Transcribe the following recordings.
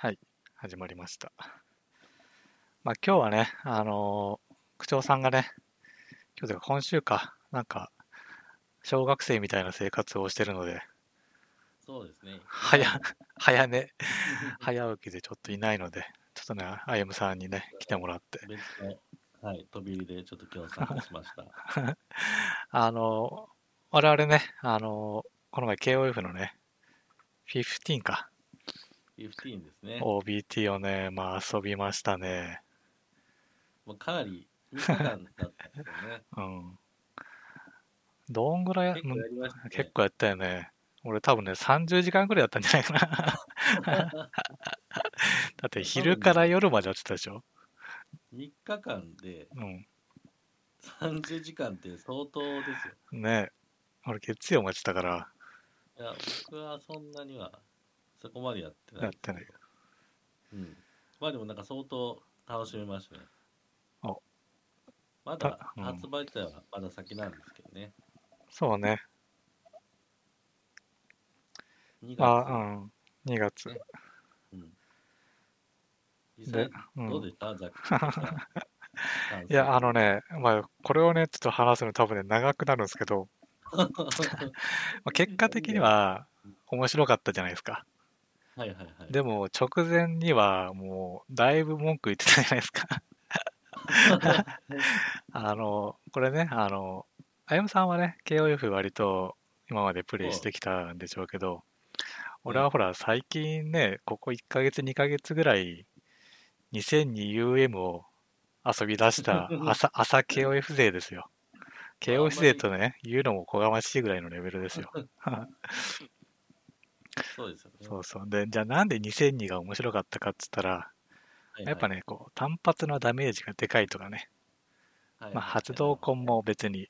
はい、始まりました。まあ今日はね、あのー区長さんがね、今日というか今週か、なんか、小学生みたいな生活をしてるので、そうですね。早、早寝、早起きでちょっといないので、ちょっとね、あゆむさんにね、来てもらって、はい、飛び入りでちょっと今日参加しました。あのー我々ね、あのーこの前 KOF のね、15か、15ですね。OBT をね、まあ遊びましたね。もうかなり3日間だったんですよね。うん。どんぐらい、結構やりましたね。結構やったよね。俺多分ね、30時間ぐらいやったんじゃないかな。だって昼から夜までやってたでしょ？3日間でうん。30時間って相当ですよ。ね俺月曜もやってたから、いや、僕はそんなにはそこまでやってない。やってない。うん。まあでもなんか相当楽しめましたね。おまだ発売自体はまだ先なんですけどね。そうね。2月。あ、うん。2月。うん。実で際、うんどうでした、ざっくりとした感想いや、あのね、まあ、これをね、ちょっと話すの多分ね、長くなるんですけど、まあ、結果的には面白かったじゃないですか。はいはいはい。でも、直前にはもう、だいぶ文句言ってたじゃないですか。あの、これね、あの、あやむさんはね、KOF 割と今までプレイしてきたんでしょうけど、俺はほら、最近ね、ここ1ヶ月、2ヶ月ぐらい、2002UM を遊び出した 朝、朝 KOF 勢ですよ。KOF 勢とね、言うのもこがましいぐらいのレベルですよ。そうですよね。そうそう。で、じゃあなんで2002が面白かったかっつったら、はいはいやっぱ、ね、こう、単発のダメージがでかいとかね、はいはいまあ、発動コンも別に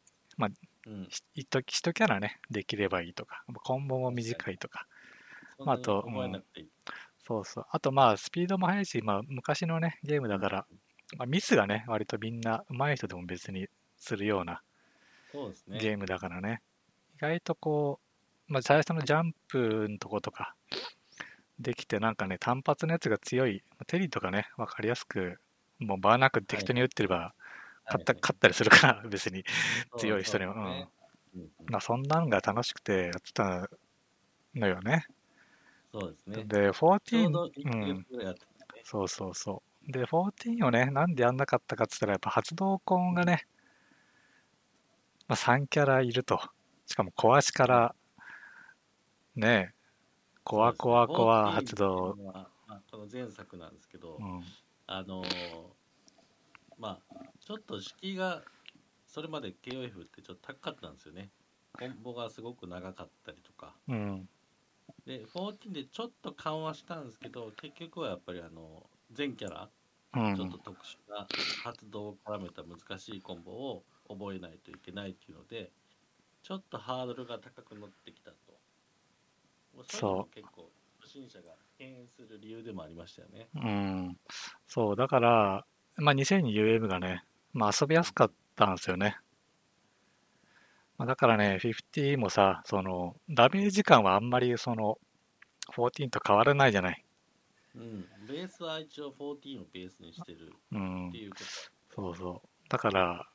うん、ひ一一キャラね、できればいいとか、コンボも短いとか、まああとそん。そうそう。あとまあ、スピードも速いし、まあ、昔のね、ゲームだから、まあ、ミスがね、割とみんな上手い人でも別にするようなね。ゲームだからね、意外とこう、まあ、最初のジャンプのとことか、できて、なんかね、単発のやつが強い、テリーとかね、わかりやすく、もうバーナック適当に打ってれば、勝った、勝ったりするから、別に。強い人にはそねうんうんまあ、そんなんが楽しくてやってたのよね。そうですね。で、ちょう14、ど1ヶうん。そうそうそう。で、14をね、なんでやんなかったかっつったら、やっぱ発動コンがね、まあ、3キャラいると。しかも、小足から、ね、コアコアコア発動14っていうのはまあこの前作なんですけど、うん、あのーまあ、ちょっと敷居が、それまで KOF ってちょっと高かったんですよね。コンボがすごく長かったりとか。うん、で、14でちょっと緩和したんですけど、結局はやっぱりあの、全キャラ、うん、ちょっと特殊な発動を絡めた難しいコンボを覚えないといけないっていうので、ちょっとハードルが高くなってきたと。そう結構、初心者が敬遠する理由でもありましたよね。うん。そう、だから、まあ、2002UM がね、まあ、遊びやすかったんですよね。まあ、だからね、50もさ、その、ダメージ感はあんまりその、14と変わらないじゃない。うん。ベースは一応14をベースにしてるうんって。いうこと。そうそう。だから、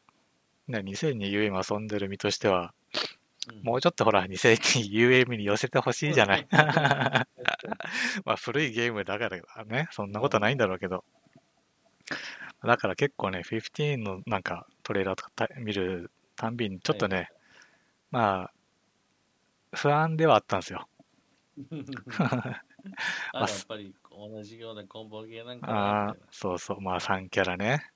ね、2002UM 遊んでる身としては、うんもうちょっとほら、2002UM に寄せてほしいじゃない。まあ、古いゲームだからね、そんなことないんだろうけど。だから結構ね、15のなんかトレーラーとかた見るたんびに、ちょっとね、まあ、不安ではあったんですよ。あやっぱり同じようなコンボゲーなんかなあそうそう、まあ3キャラね、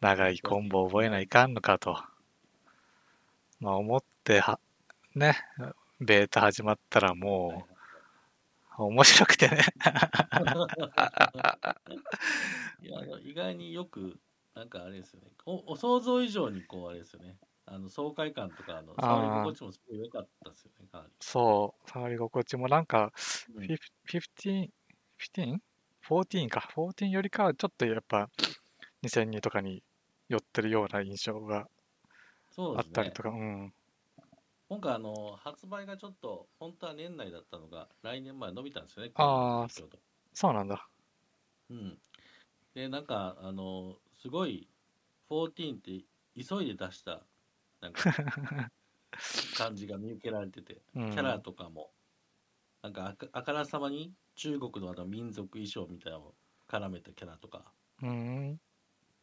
長いコンボ覚えないかんのかと。まあ思っては、ね、ベータ始まったらもう、面白くてね。いや意外によくなんかあれですよねおお想像以上にこうあれですよねあの爽快感とかあの触り心地もすごい良かったですよねかなりそう、触り心地もなんか、うんフィフ15、15? 14か。14よりかはちょっとやっぱ2002とかに寄ってるような印象がそうですねあったりとか、うん。今回あの発売がちょっと本当は年内だったのが来年まで伸びたんですよねあーちょうどそうなんだ。うん。で、なんか、あの、すごい、14って急いで出した、なんか、感じが見受けられてて、キうんャラとかも、なんかあか、あからさまに中国のあの民族衣装みたいなのを絡めたキャラとか、うん。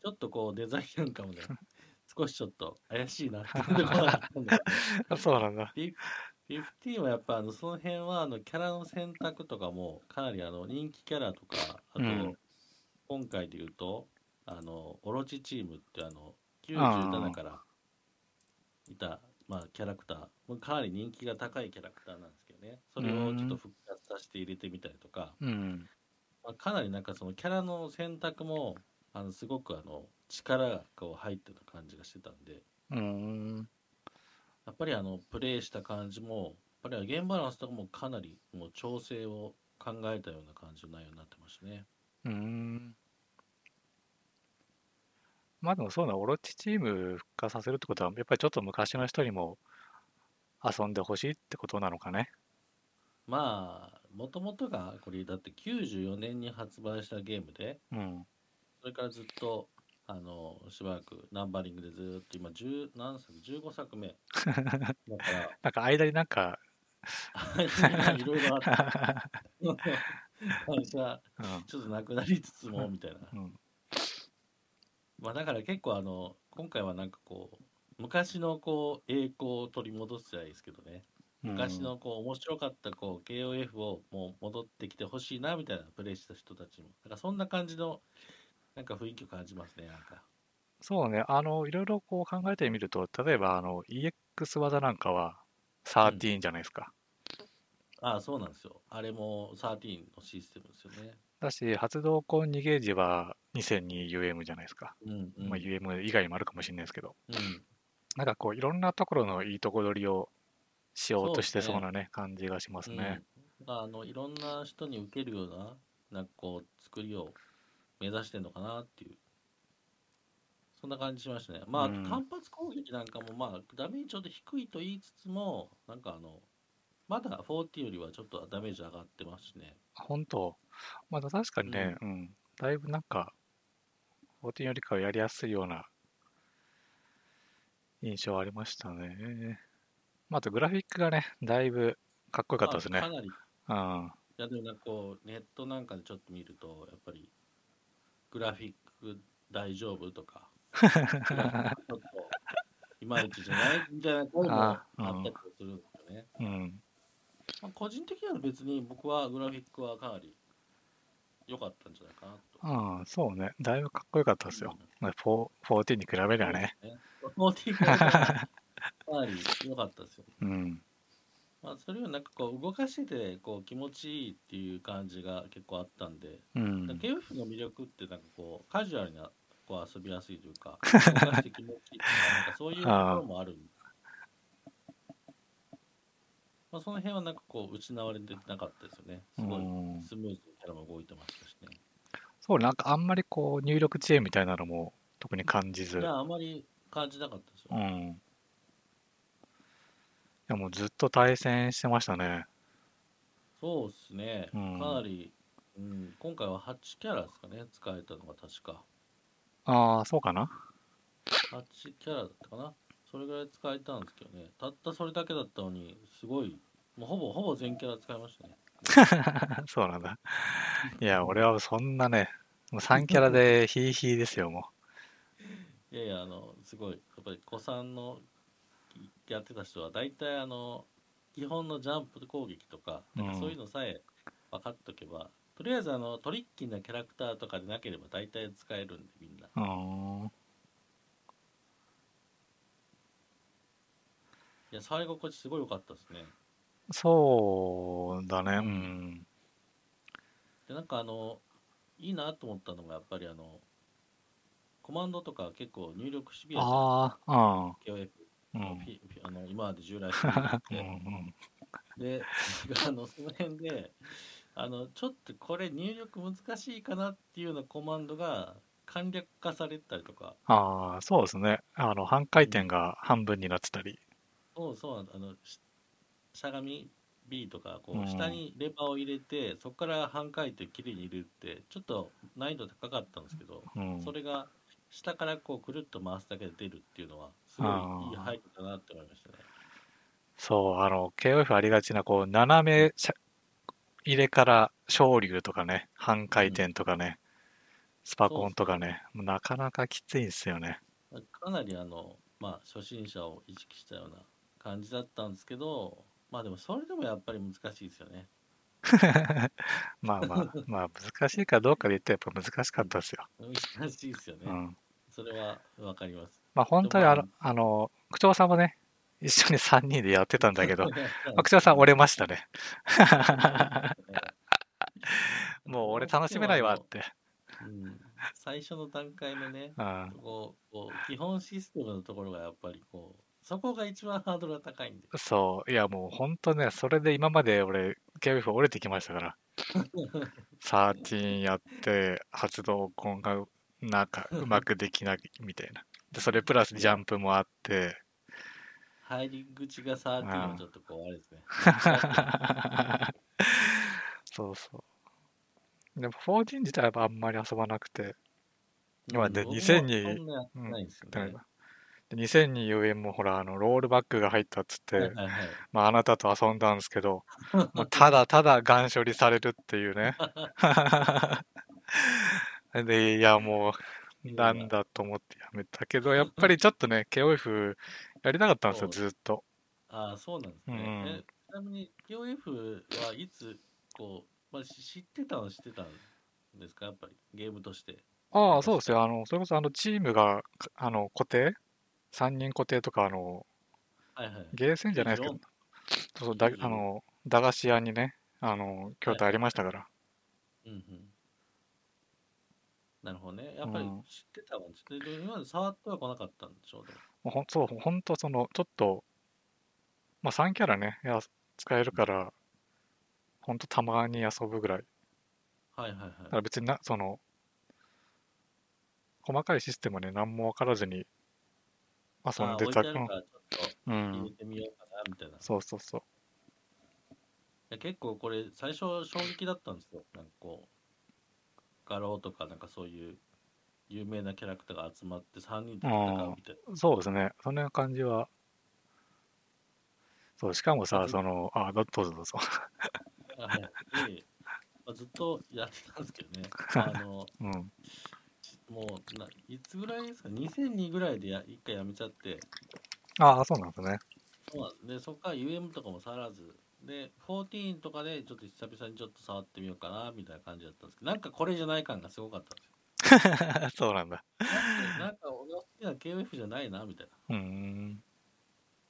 ちょっとこうデザインなんかもね、少しちょっと怪しいなっていうところったんで、あ そうなんだ。15はやっぱあのその辺はあのキャラの選択とかもかなりあの人気キャラとかあとうん。今回で言うとあのオロチチームってあのあ97ーからいたまあキャラクターかなり人気が高いキャラクターなんですけどね。それをちょっと復活させて入れてみたりとか、うん。まあ、かなりなんかそのキャラの選択もあのすごくあの力がこう入ってた感じがしてたんでうん。やっぱりあのプレイした感じもやっぱりゲームバランスとかもかなりもう調整を考えたような感じの内容になってましたね。うん。まあでもそうだ、オロチチーム復活させるってことは、やっぱりちょっと昔の人にも遊んでほしいってことなのかね。まあもともとがこれだって94年に発売したゲームでうん。それからずっとあのしばらくナンバリングでずっと今10何作15作目。だから。なんか間になんか、いろいろあって 会社うん。ちょっとなくなりつつもみたいな。うん。まあだから結構あの今回はなんかこう昔のこう栄光を取り戻すじゃないですけどね。昔のこう面白かったこう KOF をもう戻ってきてほしいなみたいなプレイした人たちも。なんかそんな感じのなんか雰囲気を感じますねなんか。そうね、あの、いろいろこう考えてみると、例えばあの EX 技なんかは13じゃないですか。ああそうなんですよ。あれも13のシステムですよね。だし、発動コン2ゲージは 2002UM じゃないですか。うんうん、まあ、UM 以外にもあるかもしれないですけど、うん。なんかこういろんなところのいいとこ取りをしようとしてそうですね。ね、感じがしますね。うん、あのいろんな人に受けるようななんかこう作りを目指してんのかなっていう。そんな感じしましたね。まあ、うん。単発攻撃なんかもまあダメージちょっと低いと言いつつもなんかあのまだ40よりはちょっとダメージ上がってますしね。本当？まだ確かにね、うん、だいぶなんか、14よりかはやりやすいような印象ありましたね。まあ、あとグラフィックがね、だいぶかっこよかったですね。まあ。かなり。いうん。やでもなんかこうネットなんかでちょっと見るとやっぱりグラフィック大丈夫とか ちょっといまいちじゃないみたいな声もあったりするんですよねうん。まあ、個人的には別に僕はグラフィックはかなり良かったんじゃないかなと。ああ、そうね。だいぶかっこよかったですよ。まあ、4 14に比べりゃね。そうですね。40がかなり良かったですよ。うん。まあ、それをなんかこう動かしててこう気持ちいいっていう感じが結構あったんで、うん。KF の魅力ってなんかこうカジュアルなこう遊びやすいというか、動かして気持ちいいとか、なんかそういうところもあるんで。まあ、その辺はなんかこう失われてなかったですよね。すごいうんスムーズにキャラも動いてましたしね。そう、なんかあんまりこう入力遅延みたいなのも特に感じず。いや、あまり感じなかったですよ。うん。いやもうずっと対戦してましたね。そうですね、うんかなり、うん、今回は8キャラですかね、使えたのが確か。ああ、そうかな。8キャラだったかな。それぐらい使えたんですけどね、たったそれだけだったのに、すごい、もうほぼほぼ全キャラ使いましたね。そうなんだ。いや、俺はそんなね、もう3キャラでヒーヒーですよ、も いやいや、あの、すごい、やっぱり子さんのやってた人は、大体あの、基本のジャンプ攻撃とか、なんかそういうのさえ分かっとけば、とりあえずあのトリッキーなキャラクターとかでなければ大体使えるんで、みんな。いや、触り心地すごい良かったですね。そうだね、うん。でなんかあのいいなと思ったのがやっぱりあのコマンドとか結構入力シビアじゃないああ、ですか KOF うん。あの今まで従来して。うんてでなん。か あのその辺であのちょっとこれ入力難しいかなっていうようなコマンドが簡略化されたりとか。ああ、そうですね。あの、半回転が半分になってたり。そうそうなんだ。あのししゃがみ B とかこうん。う下にレバーを入れて、そこから半回転きれいに入れるってちょっと難易度高かったんですけど、うん。それが下からこうくるっと回すだけで出るっていうのはすごいいい配慮だなって思いましたね。そう、あの、KOF ありがちな、こう、斜め入れから昇竜とかね、半回転とかね、スパコンとかね、なかなかきついんですよね。かなりあの、まあ、初心者を意識したような感じだったんですけど、まあでもそれでもやっぱり難しいですよね。まあまあ、まあ難しいかどうかで言ったらやっぱ難しかったですよ。難しいですよね。うん。それはわかります。まあ本当にあのあの、区長さんもね、一緒に3人でやってたんだけど、まあ区長さん折れましたね。もう俺楽しめないわって。うん、最初の段階のね、うん。こうこう基本システムのところがやっぱりこう、そこが一番ハードルが高いんで。そう。いやもう本当ね、それで今まで俺、KOF 折れてきましたから。13やって、発動根がなんかうまくできないみたいな。で、それプラスジャンプもあって、入り口が13はちょっとこう、あれですね。そうそう。でも14自体はあんまり遊ばなくて、今で僕も2000にそんなやってないんですよね。で2000に遊園もほら、あの、ロールバックが入ったっつって、はいはいはい。まあ、あなたと遊んだんですけど、もうただただガン処理されるっていうね。で、いや、もう、なんだと思ってやめたけど、やっぱりちょっとね、KOF やりたかったんですよ、ずっと。ああ、そうなんですね。うんえちなみに、KOF はいつ、こう、まあ、し知ってたのは知ってたんですか、やっぱり、ゲームとして。ああ、そうですよ。あの、それこそあの、チームが、かあの、固定 ?3 人固定とか、あの、はいはい。ゲーセンじゃないですけど94、そうそう、だ94あの、駄菓子屋にね、あの、筐体ありましたから。うんうん。なるほどね。やっぱりうん知ってたもん。知ってる今まで触っては来なかったんでしょう、でもほんそう、ほんとその、ちょっと、まあ3キャラね、や使えるから、ほんとたまに遊ぶぐらい。はいはいだかはい。ら別にな、その、細かいシステムはね、何も分からずに遊んでた。から、ちょっとうん、入れてみようかな、みたいな。いそうそうそう。や結構これ、最初衝撃だったんですよ。なんかこう、画廊とか、なんかそういう有名なキャラクターが集まって3人で戦うみたいな。そうですね。そんな感じは。そう、しかもさ、その、あ、どどうぞどうぞ。はいでまあ、ずっとやってたんですけどね。あの、うん。もうな、いつぐらいですか ?2002 ぐらいでや一回やめちゃって、ああ、そうなんですね。そうでそこから UM とかも触らず、で、14とかでちょっと久々にちょっと触ってみようかな、みたいな感じだったんですけど、なんかこれじゃない感がすごかったんですよ。そうなんだ。なんか俺の好きな KOF じゃないな、みたいな。うーん。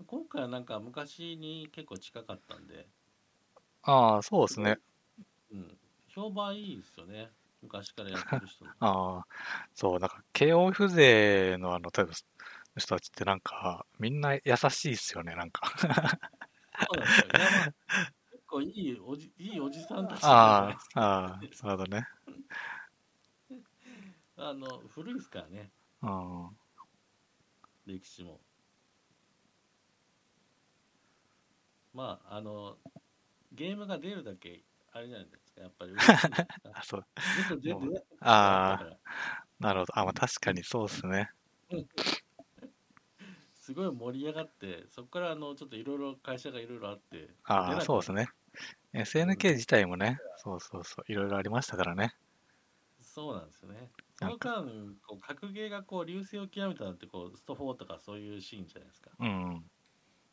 今回はなんか昔に結構近かったんで、ああ、そうですね。うん、評判いいですよね。昔からやってる人の。ああ、そう、なんか、KOF 勢のあの、例えば、人たちってなんか、みんな優しいっすよね、なんか。そうなんですよ。いやまあ 結構いいおじいいおじさんたちあ。あ、ああ、なるほどね。あの古いですからね、うん。歴史も。まあ、あの、ゲームが出るだけ、あれじゃないですか、やっぱり そう。あーからなるほど。あ、まあ、確かにそうっすね。すごい盛り上がって、そこからあのちょっといろいろ会社がいろいろあって、ああ、そうですね。ね。SNK 自体もね、そうそうそう、いろいろありましたからね。そうなんですよね。その間、こう格ゲーがこう流星を極めたのってこうスト4とかそういうシーンじゃないですか。うん。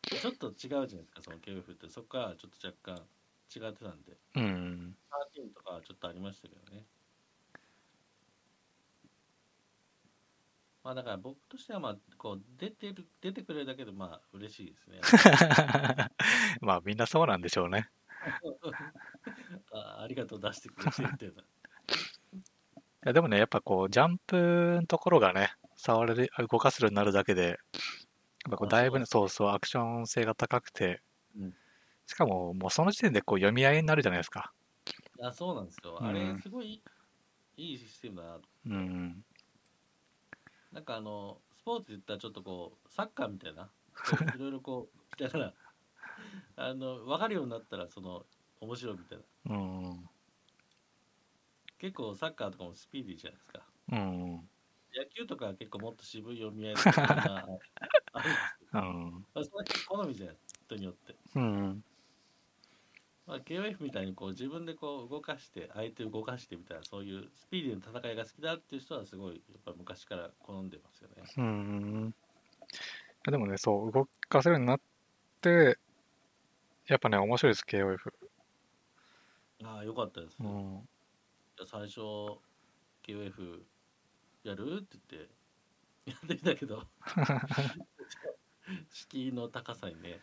ちょっと違うじゃないですか、その KF って。そこからちょっと若干違ってたんで、うん。13とかはちょっとありましたけどね。まあだから僕としてはまあこう出てる出てくれるだけでまあ嬉しいですね。まあ、みんなそうなんでしょうね。あありがとう出してくれてるっていうのは。いやでもね、やっぱこう、ジャンプのところがね、触れる、動かせるようになるだけで、やっぱこうあだいぶね、そそうそう、アクション性が高くて、うんしかも、もうその時点でこう読み合いになるじゃないですか。あそうなんですよ。うんあれすごいいいシステムだなと。うん。なんかあのスポーツで言ったらちょっとこうサッカーみたいなこういろいろこうだから あの分かるようになったらその面白いみたいなうん。結構サッカーとかもスピーディーじゃないですかうん。野球とかは結構もっと渋い読み合いとかがあるんですけど うん。まあ、その辺好みじゃない人によって、うん。まあ、KOF みたいにこう自分でこう動かして相手を動かしてみたいなそういうスピーディーな戦いが好きだっていう人はすごいやっぱ昔から好んでますよねうん。でもね、そう、動かせるようになって、やっぱね、面白いです、KOF。ああよかったです、うん。じゃあ最初 KOF やる？って言ってやってみたけど 敷居の高さにね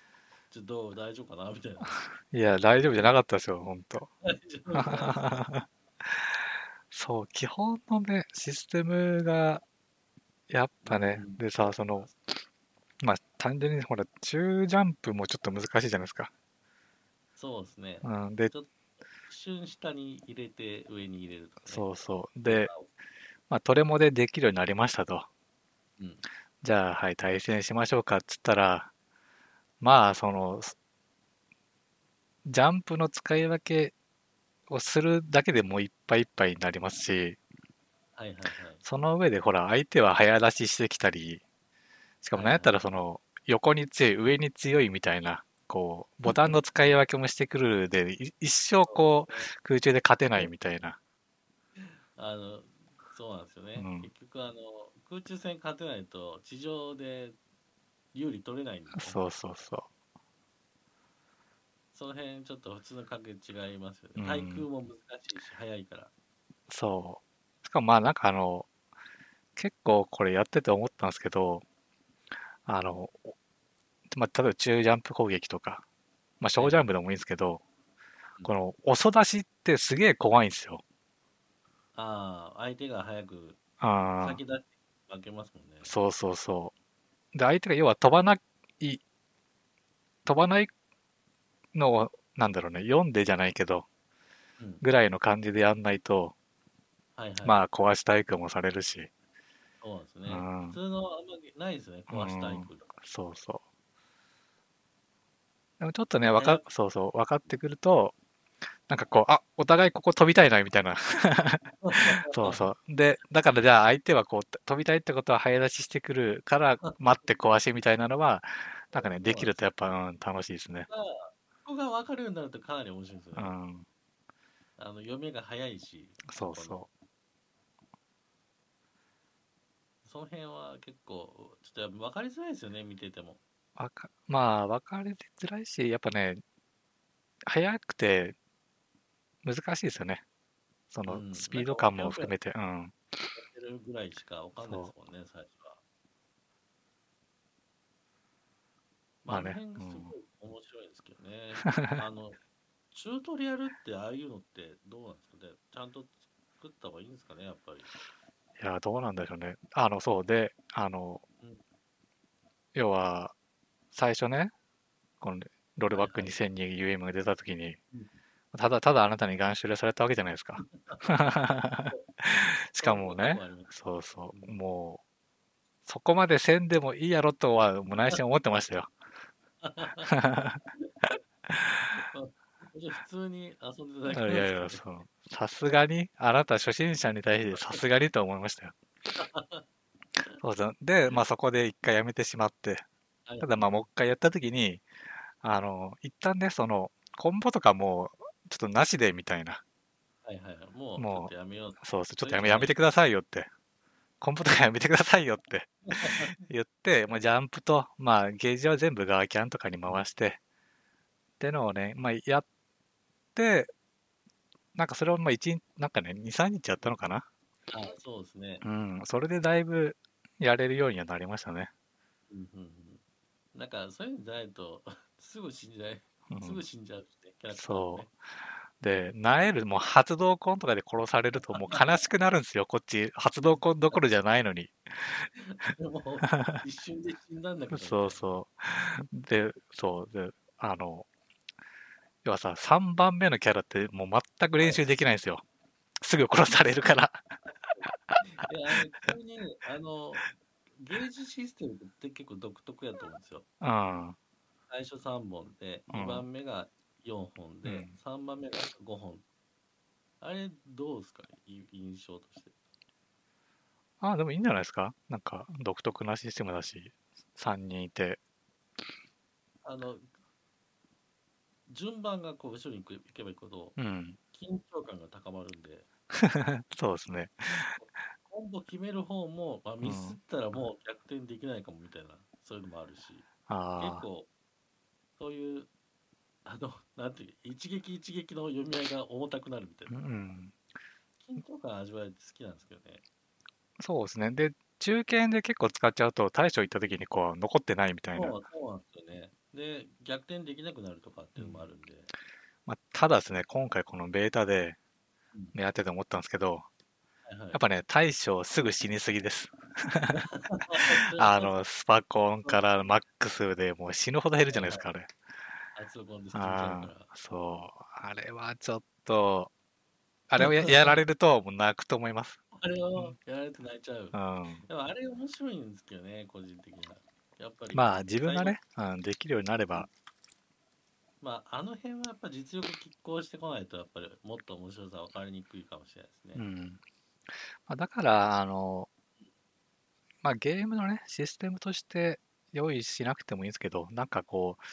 ちょっとどう大丈夫かなみたいな いや、大丈夫じゃなかったですよ、ほんと。大丈夫かな そう、基本のね、システムが、やっぱねう、んでさ、その、まあ、単純にほら、中ジャンプもちょっと難しいじゃないですか。そうですねうん、で、一瞬下に入れて上に入れるとか、ね、そうそう。で、まあ、トレモでできるようになりましたと。うんじゃあ、はい、対戦しましょうかっつったら、まあ、その、すジャンプの使い分けをするだけでもういっぱいいっぱいになりますし、はいはいはい。その上でほら、相手は早出ししてきたり、しかもなんやったらその、横に強い、上に強いみたいな、こう、ボタンの使い分けもしてくるで、い一生こう、空中で勝てないみたいな。あのそうなんですよね、うん。結局あの空中戦勝てないと地上で有利取れないんで、ね、そうそうそその辺ちょっと普通の格違いますようんね対空も難しいし速いからう。そう。しかもまあなんかあの、結構これやってて思ったんですけど、あの、まあ、例えば中ジャンプ攻撃とか、まあ小ジャンプでもいいんですけど、うんこの遅出しってすげえ怖いんですよ。ああ相手が早くああ先出して負けますもんねそうそうそう。で、相手が要は飛ばない、飛ばないのを、なんだろうね、読んでじゃないけど、うん。ぐらいの感じでやんないと、はいはい。まあ壊し対空もされるし、そうですね、うん。普通のあんまりないですよね壊し対空とか、そうそう。でもちょっとね、わか、そうそう、分かってくると、なんかこう、あ、お互いここ飛びたいな、みたいな。そうそう。で、だからじゃあ相手はこう、飛びたいってことは早出ししてくるから、待って壊しみたいなのは、なんかね、できるとやっぱ、うん、楽しいですね。ここが分かるようになるとかなり面白いですよね、うん、あの読みが早いしそうそその辺は結構ちょっと分かりづらいですよね見ててもう。わかまあ、分かりづらいし、やっぱね、早くて難しいですよね。そのうん。スピード感も含めて、うん。るぐらいしか分かんないですもんね最初は。まあ、ね辺すごい面白いですけどね、あのチュートリアルってああいうのってどうなんですか？ねちゃんと作った方がいいんですかねやっぱり。いや、どうなんでしょうね。あの、そう。で、あのうん、要は、最初ね、このロールバックはいはい。2002 UM が出たときにうん、ただただあなたにガンシュレされたわけじゃないですか。しかもね、そうそう、もう、そこまでせんでもいいやろとは、もう内心思ってましたよ。普通に遊んでいただけやいや、そう。さすがに、あなた初心者に対してさすがにと思いましたよ。そうそう。で、まあそこで一回やめてしまって、はいただまあもう一回やったときに、あの、一旦ね、その、コンボとかもう、ちょっとなしでみたいな。はいはいはい。もうちもうやめよう。そうそう、ちょっとやめやめてくださいよって。コンボとかやめてくださいよって。言って、まあ、ジャンプと、まあ、ゲージは全部ガーキャンとかに回して、ってのをね、まあ、やって、なんかそれをまあ1、なんかね、2、3日やったのかな。あそうですね。うん、それでだいぶやれるようにはなりましたね。うんうんうん。なんかそういうのじゃないと すぐ死んじゃう。うん。すぐ死んじゃう。ってキャラクターがそねう。で、なえる、もう発動コンとかで殺されるともう 悲しくなるんですよ、こっち。発動コンどころじゃないのに。もう一瞬で死んだんだけど、そうそう。で、そう。で、あの、要はさ、3番目のキャラってもう全く練習できないんですよ。すぐ殺されるから。いやあの急にあのゲージシステムって結構独特やと思うんですようん。あ最初3本で、うん2番目が4本で、うん3番目が5本。あれ、どうですか？い印象として。ああ、でもいいんじゃないですか？なんか独特なシステムだし、3人いて。あの、順番がこう後ろに行けば行くほど、うん。緊張感が高まるんで、そうですね。コンボ決める方も、まあ、ミスったらもう逆転できないかもみたいな、そういうのもあるし、結構、そういう、あの、なんていう、一撃一撃の読み合いが重たくなるみたいうな、ん。緊張感味わえて好きなんですけどね。そうですね。で、中堅で結構使っちゃうと、大将行った時にこう、残ってないみたいな。そうそうなんですよね。で、逆転できなくなるとかっていうのもあるんで、まあ、ただですね、今回このベータでうんやってて思ったんですけど、はいはいやっぱね、大将すぐ死にすぎです。あの、スパコンからマックスでもう死ぬほど減るじゃないですか、あれ。からあ、そう。あれはちょっと、あれをややられるともう泣くと思います。あれをやられて泣いちゃう。うん。でもあれ面白いんですけどね、個人的には。やっぱり。まあ自分がね、うん、できるようになれば、まあ、あの辺はやっぱ実力拮抗してこないと、やっぱりもっと面白さ分かりにくいかもしれないですね。うん。まあ、だから、あの、まあゲームのね、システムとして用意しなくてもいいんですけど、なんかこう、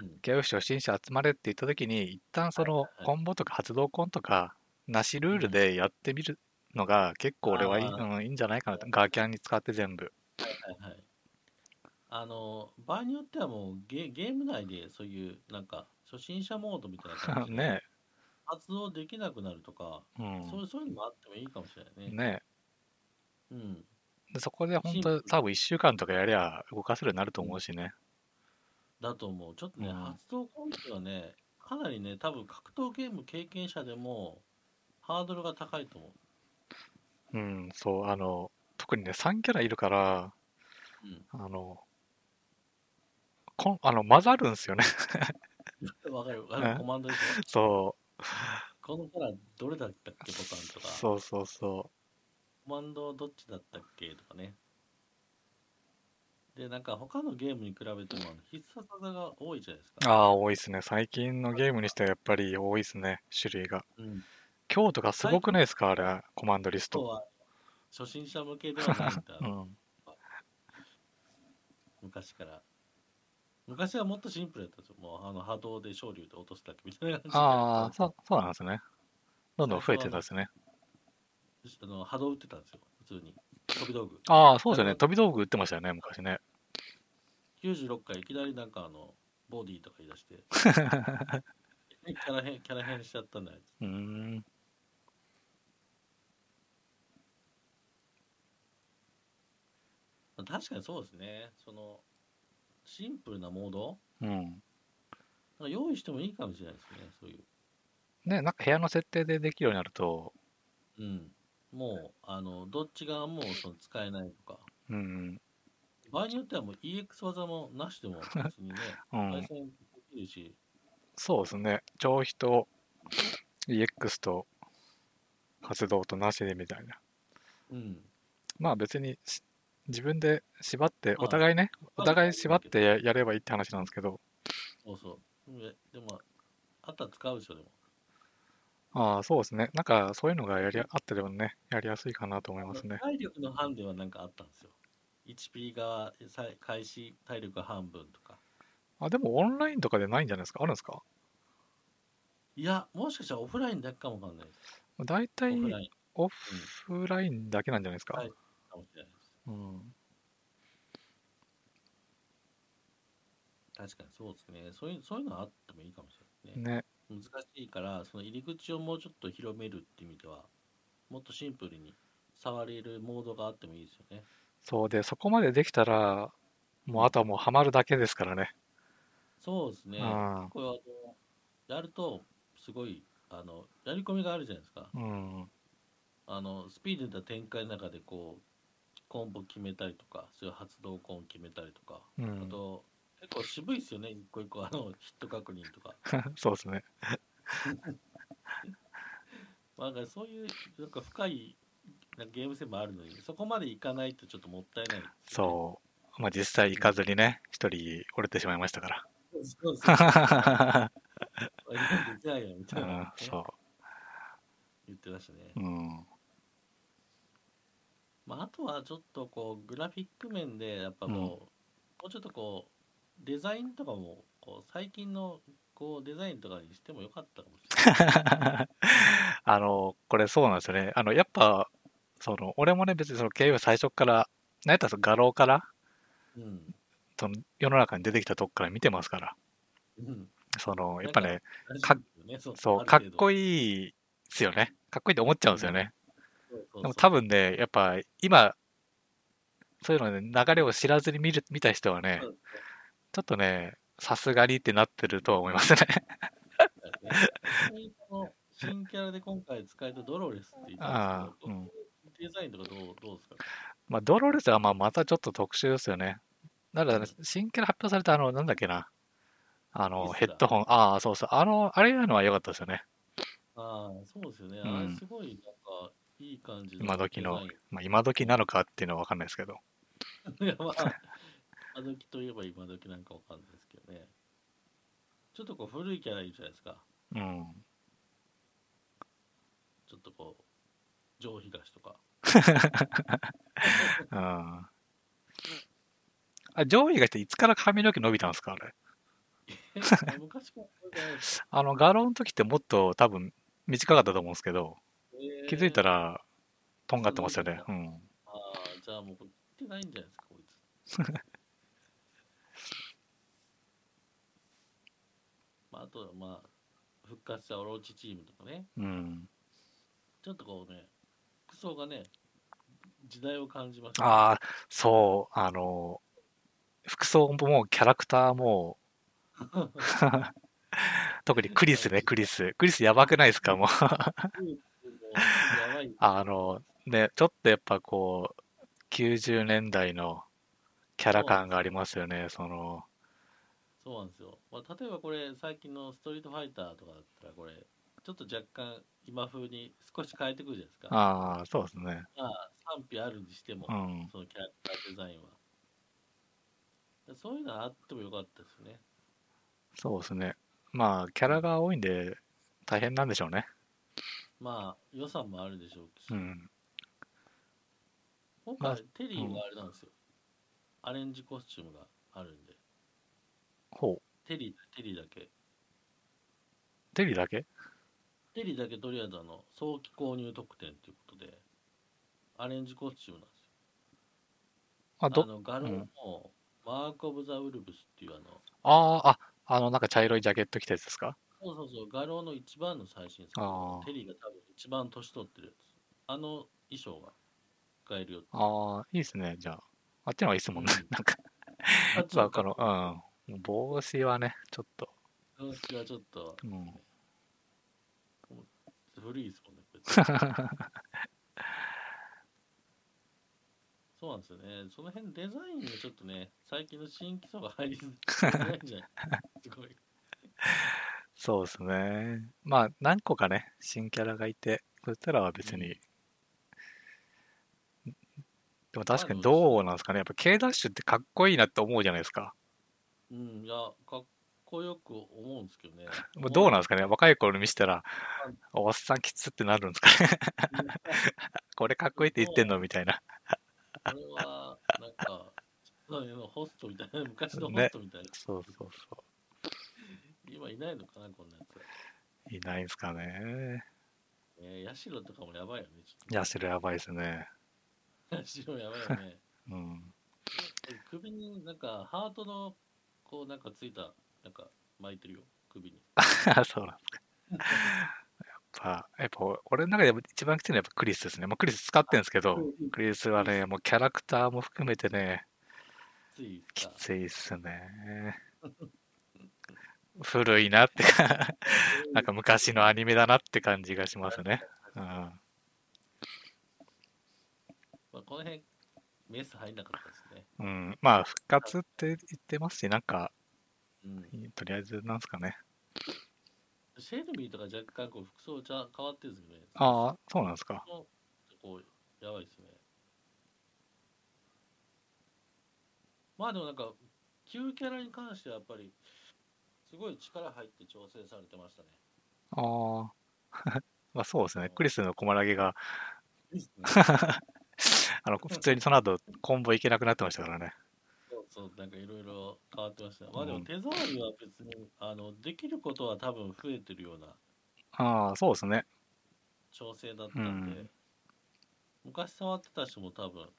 うんゲーム初心者集まれって言った時に、一旦そのコンボとか発動コンとか、なしルールでやってみるのが結構俺はいい,、うん、いいんじゃないかなと。ガーキャンに使って全部。はいはい。あの、場合によってはもうゲゲーム内でそういう、なんか、初心者モードみたいな感じで ね発動できなくなるとか、うん。そうそういうのもあってもいいかもしれないね。ねうん。でそこで本当多分1週間とかやりゃ動かせるようになると思うしね。だと思う。ちょっとね、うん発動コンテはね、かなりね、多分格闘ゲーム経験者でも、ハードルが高いと思うん、そう、あの、特にね、3キャラいるから、う。うん。あの、こんあの混ざるんですよね。わかる。あのコマンドでしょ。そこのキャラどれだったっけボタンとう、か、そうそうそコマンドどっちだったっけとかね。で、なんか他のゲームに比べても必殺技が多いじゃないですう。か。ああ、多いですね。最近のゲームにしてはやっぱり多いですね、種類が。うん。今日とかすごくないですか、あれ、コマンドリスト。今日は初心者向けではないんだ う。ん。昔から。昔はもっとシンプルだったんですよ。もうあの波動で昇竜で落とすだけみたいな感じで。ああ、そう、そうなんですね。どんどん増えてたんですね。あの波動打ってたんですよ。普通に。飛び道具。ああ、そうですよね。飛び道具売ってましたよね、昔ね。96回いきなりなんかあの、ボディとか言い出して。キャラ変、キャラ変しちゃったんだよ。うーん。確かにそうですね。その、シンプルなモード？うん。なんか用意してもいいかもしれないですね。そういう。ね、なんか部屋の設定でできるようになると、うん。もう、あの、どっち側もその使えないとか。うん、場合によってはもう EX 技もなしでも 別にね、うん対、戦できるし、そうですね。超飛と EX と発動となしでみたいな。うん。まあ別にし自分で縛って、まあお互いね、お互い縛っまてややればいいって話なんですけど、そうそう。ででも、あったら使うでしょ、でも。ああ、そうですね。なんかそういうのがやりあってでもね、やりやすいかなと思いますね。体力のハンデはなんかあったんですよ。1P がさ開始体力半分とか。あ、でもオンラインとかでないんじゃないですか？あるんですか？いや、もしかしたらオフラインだけかもわかんないです。大体オフラインオフラインだけなんじゃないですか、はいかもしれないです。うん。確かにそうですね。そういうそういうのあってもいいかもしれないね。ね。難しいから、その入り口をもうちょっと広めるっていう意味では、もっとシンプルに触れるモードがあってもいいですよね。そうで、そこまでできたら、もうあとはもうハマるだけですからね。そうですね。うんこれはあのやると、すごい、あの、やり込みがあるじゃないですか。うん。あの、スピードな展開の中で、こう、コンボ決めたりとか、そういう発動コン決めたりとか、あうん。と、結構渋いですよね、一個一個、あの、ヒット確認とか。そうですね。まあ、なんかそういう、なんか深いゲーム性もあるのに、そこまでいかないとちょっともったいないね、そう。まあ実際行かずにね、一人折れてしまいましたから。そうそうそう。あできないよみたいな、ね、そ言ってましたねう。。うん。まあ、あとはちょっとこうグラフィック面でやっぱもう、うんもうちょっとこうデザインとかもこう最近のこうデザインとかにしてもよかったかもしれない。あの、これそうなんですよね。あの、やっぱ、その、俺もね、別にその KU 最初から、なんやったらその画廊から、うん。その世の中に出てきたとこから見てますから、うん。その、やっぱね、かねそうそう、かっこいいいですよね。かっこいいって思っちゃうんですよね。い。でも多分ね、やっぱ今、そういうのね、流れを知らずに見る見た人はね、そうちょっとね、さすがにってなってるとは思いますね。新キャラで今回使えたドロレスって言ったんですけど、ああうんデザインとかどうどうですか？まあ、ドロレスはまあまたちょっと特殊ですよね。だから、ね、新キャラ発表されたあの、なんだっけな。あの、ヘッドホン、ああ、そうそう、あの、あれいうのは良かったですよね。ああ、そうですよね。うんあれすごいなんかいい感じの今時のまあ、今時なのかっていうのは分かんないですけど。いや、まあ、今時といえば今時なんかわかんないですけどね。ちょっとこう古いキャラいるじゃないですか。うん。ちょっとこう、上東とか。うん。あ、上位がしていつから髪の毛伸びたんですかあれ？あの、画廊の時ってもっと多分短かったと思うんですけど、えー気づいたら、とんがってますよね。すうん。ああ、じゃあもうこれ切ってないんじゃないですか、こいつ。まあ、あとはまあ、復活したオロチチームとかね、うん。ちょっとこうね、服装がね、時代を感じます、ああ、そう、あの、服装もキャラクターも、特にクリスね、クリス。クリスやばくないですかもう。あの、ね、ちょっとやっぱこう、90年代のキャラ感がありますよね、その、そうなんですよ。まあ、例えばこれ、最近のストリートファイターとかだったら、これ、ちょっと若干今風に少し変えてくるじゃないですか。ああ、そうですね。まあ、賛否あるにしても、うん。そのキャラクターデザインは。そういうのはあってもよかったですね。そうですね。まあ、キャラが多いんで、大変なんでしょうね。まあ、予算もあるでしょうし、うん。今まあ回、テリーがあれなんですよ。アレンジコスチュームがあるんで、ほう。テリー、テリーだけ。テリーだけ？テリーだけとりあえずあの早期購入特典ということで、アレンジコスチュームなんですよ。あ、あど、のガロのマーク・オブ・ザ・ウルブスっていうあの、ああ、あ、あの、なんか茶色いジャケット着たやつですか？そうそうそう、ガローの一番の最新作あーテリーが多分一番年取ってるやつ。あの衣装が使えるよって。ああ、いいですね、じゃあ。あっちの方がいいですもんねう。んなんか、あっちのまあこの、うん。帽子はね、ちょっと、今年はちょっとうん。古いですもんね、そうなんですよね。その辺デザインがちょっとね、最近の新規層が入りづらいんじゃない？すごい。そうですね。まあ、何個かね、新キャラがいて、そしたら別に。でも確かにどうなんですかね。やっぱ K ダッシュってかっこいいなって思うじゃないですか。うん、いや、かっこよく思うんですけどね。もうどうなんですかね。若い頃に見せたら、おっさんきつってなるんですかね。これかっこいいって言ってんの？みたいな。これは、なんか、ホストみたいな、昔のホねストみたいな。そうそうそ今いないのかな、こんなやつ。う。いないんですかね。えー、ヤシロとかもやばいよね。ヤシロやばいですね。とヤシロやばいよね。うん。首になんかハートのこうなんかついたなんか巻いてるよ首に そうなんですか。やっぱ、やっぱ俺の中で一番きついのはやっぱクリスですね。もうクリス使ってるんですけど、クリスはね、もうキャラクターも含めてね、きついっすね。古いなってか、なんか昔のアニメだなって感じがしますね。うん。まあ、この辺メス入んなかったですねうん、まあ、復活って言ってますし、なんか、うんとりあえずなんすかね。シェルミーとか若干こう服装ちゃ変わってるんですけどねああ、そうなんですか。こうやばいですねまあでもなんか旧キャラに関してはやっぱりすごい力入って調整されてましたね。ああ。まあそうですね。クリスの小らげが、あの、普通にその後、コンボいけなくなってましたからね。なんかいろいろ変わってました。まあでうんも手触りは別に、あの、できることは多分増えてるようなああ、そうですね。調整だったんで、うん昔触ってた人も多分、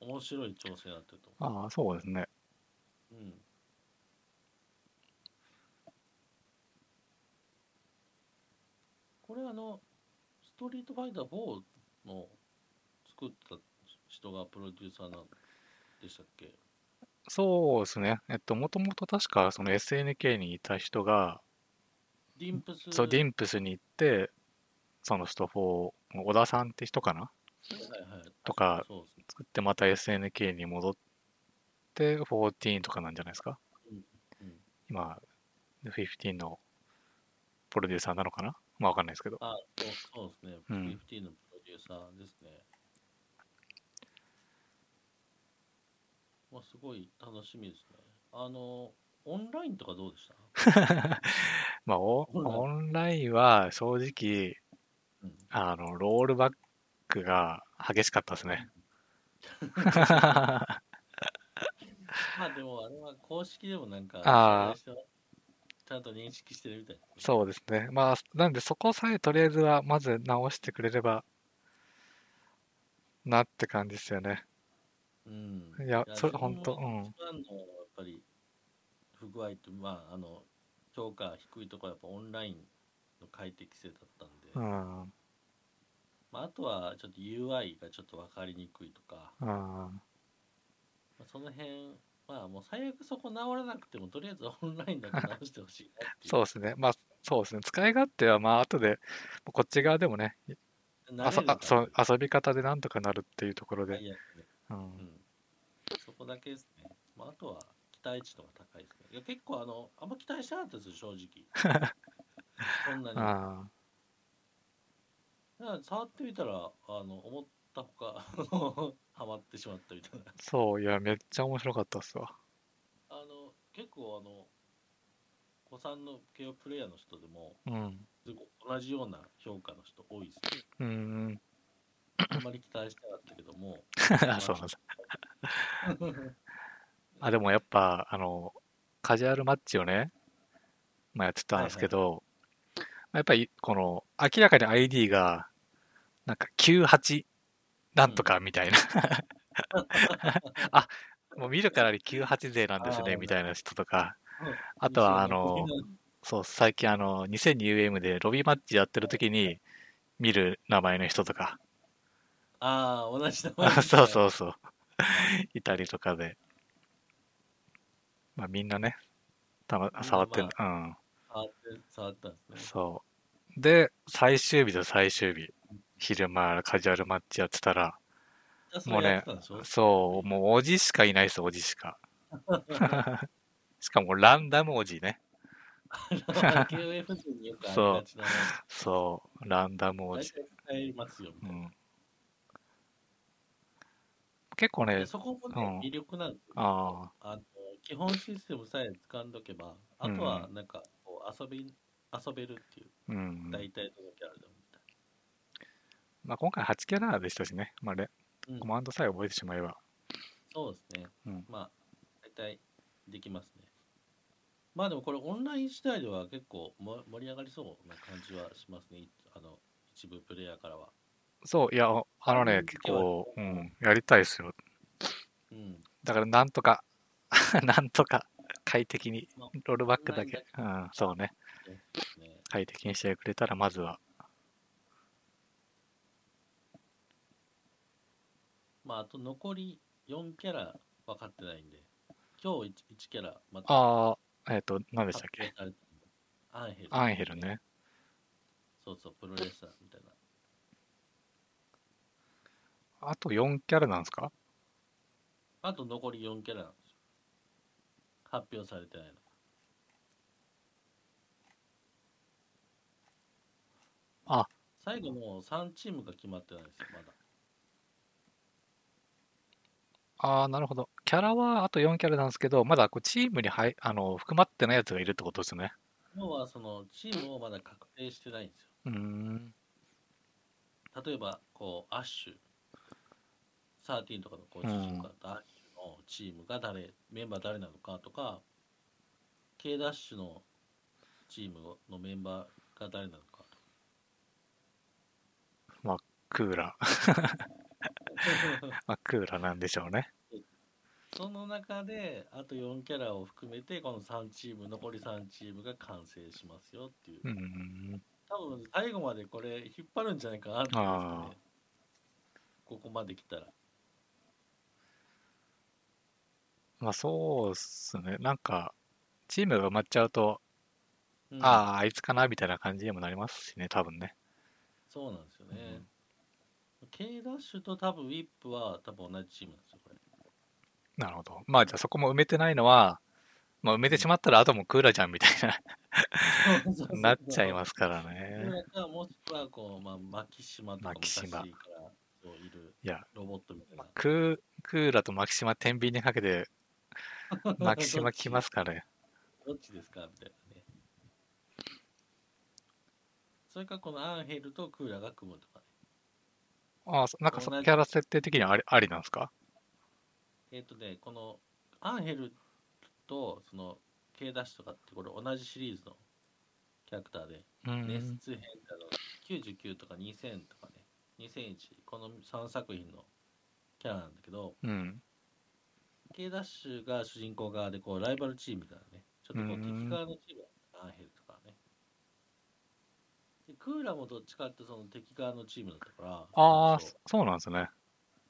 面白い調整になってると思ああ、そうですね。う。うん。これあの、ストリートファイター4の作った人がプロデューサーなんでしたっけ？そうですね。えっと、もともと確かその SNK にいた人が、ディンプスそう、ディンプスに行って、そのスト4、小田さんって人かな？はいはいとか。作ってまた SNK に戻って、14とかなんじゃないですか？うん今、15のプロデューサーなのかな？まあわかんないですけど。あ、そうそうですね。うん15のプロデューサーですね。まあ、すごい楽しみですね。あの、オンラインとかどうでした？まあオ、オンラインは正直、うん。あの、ロールバックが激しかったですね。まあでも、あれは公式でもなんか、あちゃんと認識してるみたいな。そうですね。まあ、なんでそこさえとりあえずはまず直してくれればなって感じですよね。うん。いやそれ自分ほんとうんの一番のやっぱり不具合って、まあ、あの、評価低いところはやっぱオンラインの快適性だったんで、うん。まあ、あとはちょっと UI がちょっと分かりにくいとか、うん。まあ、その辺、まあもう最悪そこ直らなくても、とりあえずオンラインだけ直してほしいなっていう。そうですね。まあ、そうですね。使い勝手はまあ、後で、こっち側でもね、あそあそう遊び方でなんとかなるっていうところで。最悪ねう。うんん。そこだけですね。まあ、あとは期待値とか高いですね。いや結構あの、あんま期待してなかったですよ、正直。そんなに。あら触ってみたら、あの、思ったほか、ハマってしまったみたいな。あ、そう、いや、めっちゃ面白かったっすわ。あの、結構あの、子さんの系プレイヤーの人でも、うん。同じような評価の人多いですね。うん。あんまり期待してなかったけども。あ。そうなんだ。あ、でもやっぱ、あの、カジュアルマッチをね、まあ、やってたんですけど、やっぱり、この、明らかに ID が、なんか98なんとかみたいな、あ、もう見るからに98勢なんですね、みたいな人とか、あとはあのそう、最近あの、2002UM でロビーマッチやってる時に見る名前の人とか、ああ、同じ名前 そうそうそう、いたりとかで、まあみんなね、たま触ってる、触って、触ったんですうん、ね。そう。で、最終日と最終日、昼間カジュアルマッチやってたら、じゃあそう、もうおじしかいないです、おじしか。しかもランダムおじね。なね。そう、ランダムお大じ。うん、結構ねで、そこもね、うん魅力なんですよ。ああの基本システムさえ掴んどけば、あとはなんかこう遊び、遊べるっていう、あ、うん。大体どのキャラでもみたいまあ今回8キャラでしたしね、まあ、レな。うんコマンドさえ覚えてしまえば。そうですね。うんまあ、大体できますね。まあでもこれオンライン次第では結構も盛り上がりそうな感じはしますね。あの、一部プレイヤーからは。そう、いや、あのね、うん結構、うん、やりたいですよ。うん。だからなんとか、なんとか快適にまあ、ロールバックだけ、うん、そうね、ね快適にしてくれたら、まずは。まああと残り4キャラ分かってないんで、今日 1, 1キャラまたああ、えっ、と、何でしたっけ？アンヘル。アンヘルね。そうそう、プロレスラーみたいな。あと4キャラなんですか？あと残り4キャラなんですよ。発表されてないの。あ最後の3チームが決まってないですよ、まだ。ああ、なるほど。キャラはあと4キャラなんですけど、まだこうチームに入あの含まってないやつがいるってことですね。要はそのチームをまだ確定してないんですよ。うーん。例えば、こう、アッシュ、13とかのこう主人公だったアッシュのチームが誰、メンバー誰なのかとか、K ダッシュのチームのメンバーが誰なのかとクーラー。か。まあ、クーラーなんでしょうね。その中で、あと4キャラを含めて、この3チーム、残り3チームが完成しますよっていう。うーん。多分最後までこれ引っ張るんじゃないかなって思うんですよね。ここまで来たら。まあそうっすね。なんか、チームが埋まっちゃうと、うんああ、あいつかなみたいな感じにもなりますしね、多分ね。そうなんですよね。K ダッシュと多分ウィップは多分同じチームなんですよ、これ。なるほど。まあじゃあそこも埋めてないのは、まあ埋めてしまったらあともクーラーじゃんみたいな、なっちゃいますからね。かもしくはこう、まあ、マキシマとかマキシマ昔からそういるいや、ロボットみたいな。クークーラーとマキシマ天秤にかけて、マキシマ来ますからね。どっちですか？みたいなね。それからこのアンヘルとクーラーが組むとかね。ああ、そなんかそ同じキャラ設定的にはありありなんですか？えっ、とね、このアンヘルとその K ダッシュとかってこれ同じシリーズのキャラクターで、うーん。熱編あの99とか2000とかね、2001、この3作品のキャラなんだけど、うん。K ダッシュが主人公側でこうライバルチームだね。ちょっとこううん敵側のチームだアンヘルとかね。でクーラーもどっちかってその敵側のチームだったから。ああ、そそうなんですね。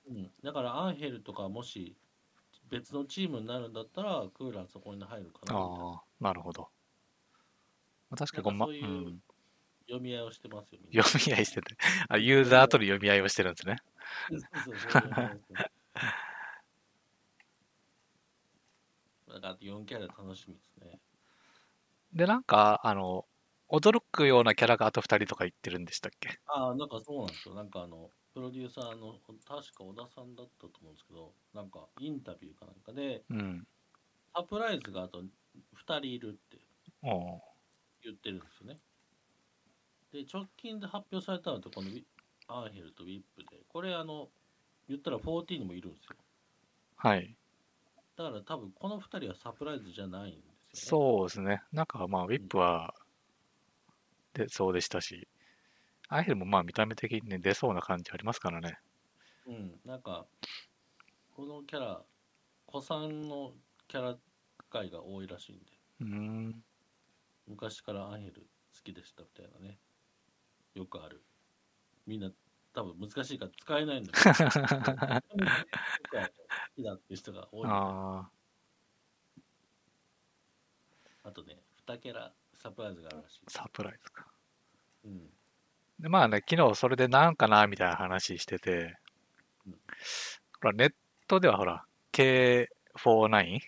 うん、だからアンヘルとかもし別のチームになるんだったらクーラーそこに入るかなみたいなああ、なるほど。まあ確かにこんま、そういううん、読み合いをしてますよ。みんな読み合いしてて、あユーザーとの読み合いをしてるんですね。そうそうそう読み合いをしてますだからあと4キャラ楽しみですね。で、なんか、あの、驚くようなキャラがあと2人とか言ってるんでしたっけ？ああ、なんかそうなんですよ。なんかあの、プロデューサーの、確か小田さんだったと思うんですけど、なんかインタビューかなんかで、うん。サプライズがあと2人いるって言ってるんですよね。で、直近で発表されたのって、このアンヘルとウィップで、これあの、言ったら14にもいるんですよ。はい。だから多分この2人はサプライズじゃないんですよね。そうですね。なんかまあ、ウィップは、で、そうでしたし、アイヘルもまあ見た目的にね、出そうな感じありますからね。うん、なんか、このキャラ、子さんのキャラ界が多いらしいんで、うーん。昔からアンヘル好きでしたみたいなね、よくある。みんな多分難しいから使えないんだけど、好きだっていう人が多いああとね、2キャラサプライズがあるらしいあ、。サプライズか。うん、で、まあね、昨日それでなんかなみたいな話しててうん、ほら、ネットではほら、K49 はい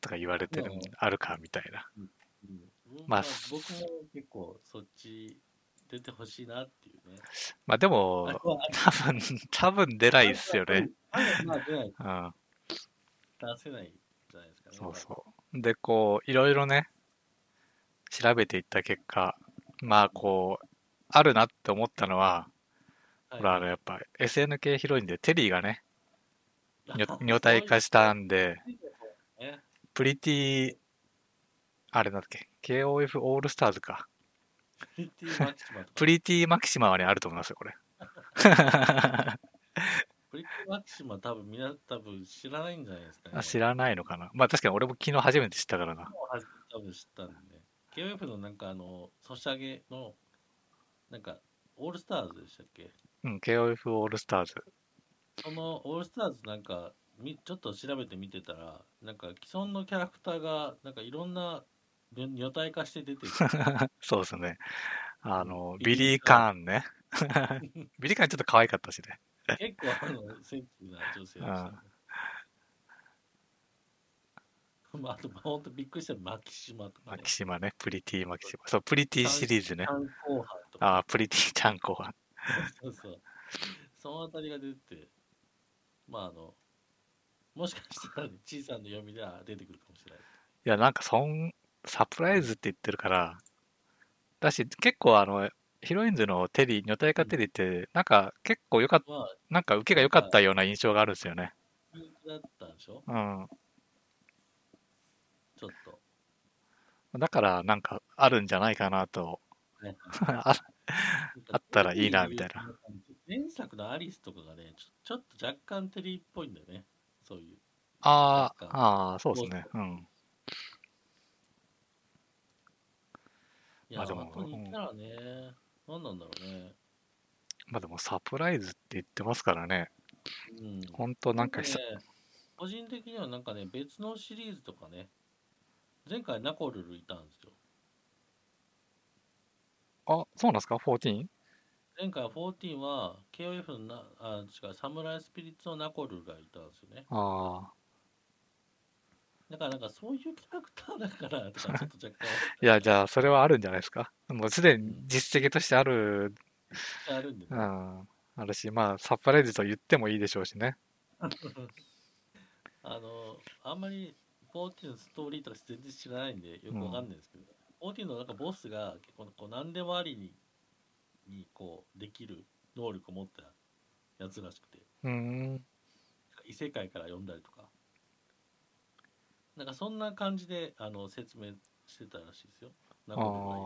とか言われてるうんあるかみたいな。うんまあまあ、僕も結構そっち出てほしいなっていうね。まあでも多分、多分出ないっすよね。。まあ出ない、うん。出せないじゃないですかね。そうそう。で、こう、いろいろね、調べていった結果、まあ、こう、あるなって思ったのは、はいほら、あの、やっぱ SNK ヒロインでテリーがね、女体化したんで、プリティ、あれなんだっけ、KOF オールスターズか。プリティマキシマとかプリティマキシマはね、あると思いますよ、これ。プリティマキシマ多分みんな多分知らないんじゃないですかね。あ知らないのかな。まあ確かに俺も昨日初めて知ったからな。多分知ったんで。KOF のなんかあの、ソシャゲの、なんか、オールスターズでしたっけ？うん、KOF オールスターズ。そのオールスターズなんか、みちょっと調べてみてたら、なんか既存のキャラクターが、なんかいろんな女体化して出てる。そうですね。あの、ビ、ビリー・カーンね。ビリー・カーンちょっと可愛かったしね。結構あの、センシティブな女性でしたね。まあ、あと、本当びっくりしたマキシマとかねマキ。シマね。プリティマキシマ。そう、プリティシリーズね。ああ、プリティちゃんこは。そうそう。そのあたりが出て、まああのもしかしたら、ね、小さな読みでは出てくるかもしれない。いや、なんかそん、サプライズって言ってるから、だし、結構あの、ヒロインズのテリー、女体化テリーって、なんか結構良かった、まあ、なんか受けが良かったような印象があるんですよね。だったんでしょ？うん。ちょっと。だから、なんかあるんじゃないかなと。はい ああったらいいなみたいな。前作のアリスとかがね、ちょっと若干テリーっぽいんだよね。そういう。ああ、ああ、そうですね。うん。いや、まあでもあと似たらね、何なんだろうね。まあでもサプライズって言ってますからね。うん。ほんとなんかね久、個人的にはなんかね、別のシリーズとかね、前回ナコルルいたんですよ。あ、そうなんですか ?14? 前回14は KOF のな、あ、違う、サムライスピリッツのナコルルがいたんですよね。ああ。だからなんかそういうキャラクターだからとかちょっと若干 いや、じゃあ、それはあるんじゃないですか？もうすでに実績としてある、あるんでね。うん、あるし、まあ、サプライズと言ってもいいでしょうしね。あの、あんまり14のストーリーとか全然知らないんでよくわかんないんですけど、14のなんかボスが結構こう何でもありににこうできる能力を持ったやつらしくて、うーん。異世界から呼んだりとか、なんかそんな感じであの説明してたらしいですよ。ナコルルがい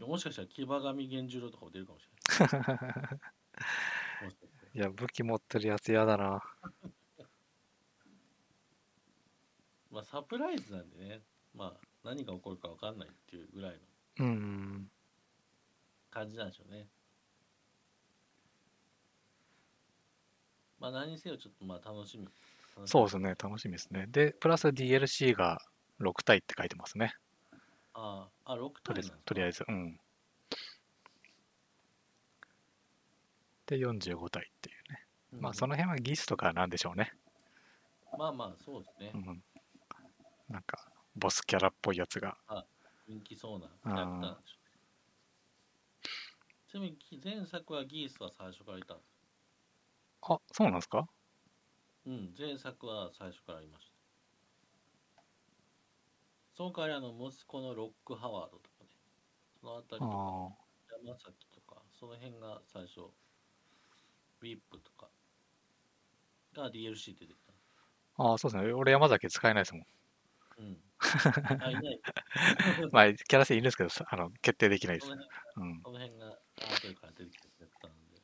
るもしかしたら騎馬神源十郎とかも出るかもしれない。いや、武器持ってるやつ嫌だな。まあサプライズなんでね、まあ何が起こるか分かんないっていうぐらいのうん。感じなんでしょうね。まあ何にせよちょっとまあ楽しみ。そうですね、楽しみですね。で、プラス DLC が6体って書いてますね。ああ、あ、6とりあえず体なんですか、とりあえず。うん。で、45体っていうね。うんまあ、その辺はギスとかなんでしょうね。まあまあそうですねう。ん。なんか、ボスキャラっぽいやつが。人気そうなキャラクターでしょう。ちなみに前作はギースは最初からいたんです。あ、そうなんですか？うん、前作は最初からいました。その代わりあの息子のロック・ハワードとかね、そのあたりとか、あ山崎とか、その辺が最初、ウィップとかが DLC で出てきた。あああ、そうですね。俺山崎使えないですもん。うん。あ、いない。まあ、キャラ性いるんですけど、さあの、決定できないですその。辺うん。その辺が後から出てきたやつなんで。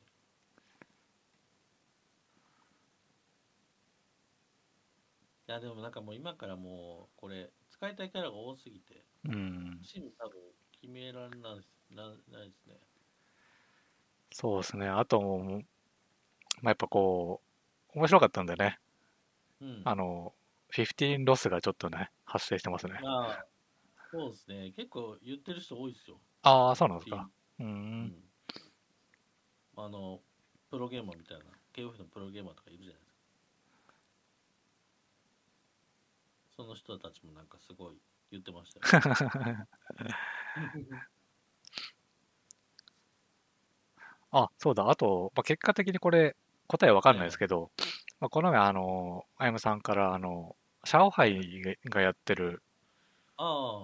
いや、でもなんかもう今からもう、これ、使いたいキャラが多すぎて、うん。チーム多分決められないですなないですね。そうですね。あともう、まあ、やっぱこう、面白かったんでね。うん。あの、15ロスがちょっとね、発生してますね。まあ、そうですね。結構言ってる人多いですよ。ああ、そうなんですか。う。うんん。あの、プロゲーマーみたいな、KOF のプロゲーマーとかいるじゃないですか。その人たちもなんかすごい言ってましたよ。あ、そうだ。あと、まあ、結果的にこれ、答えわかんないですけど、まあ、この前、あの、あやむさんから、あの、シャオハイがやってる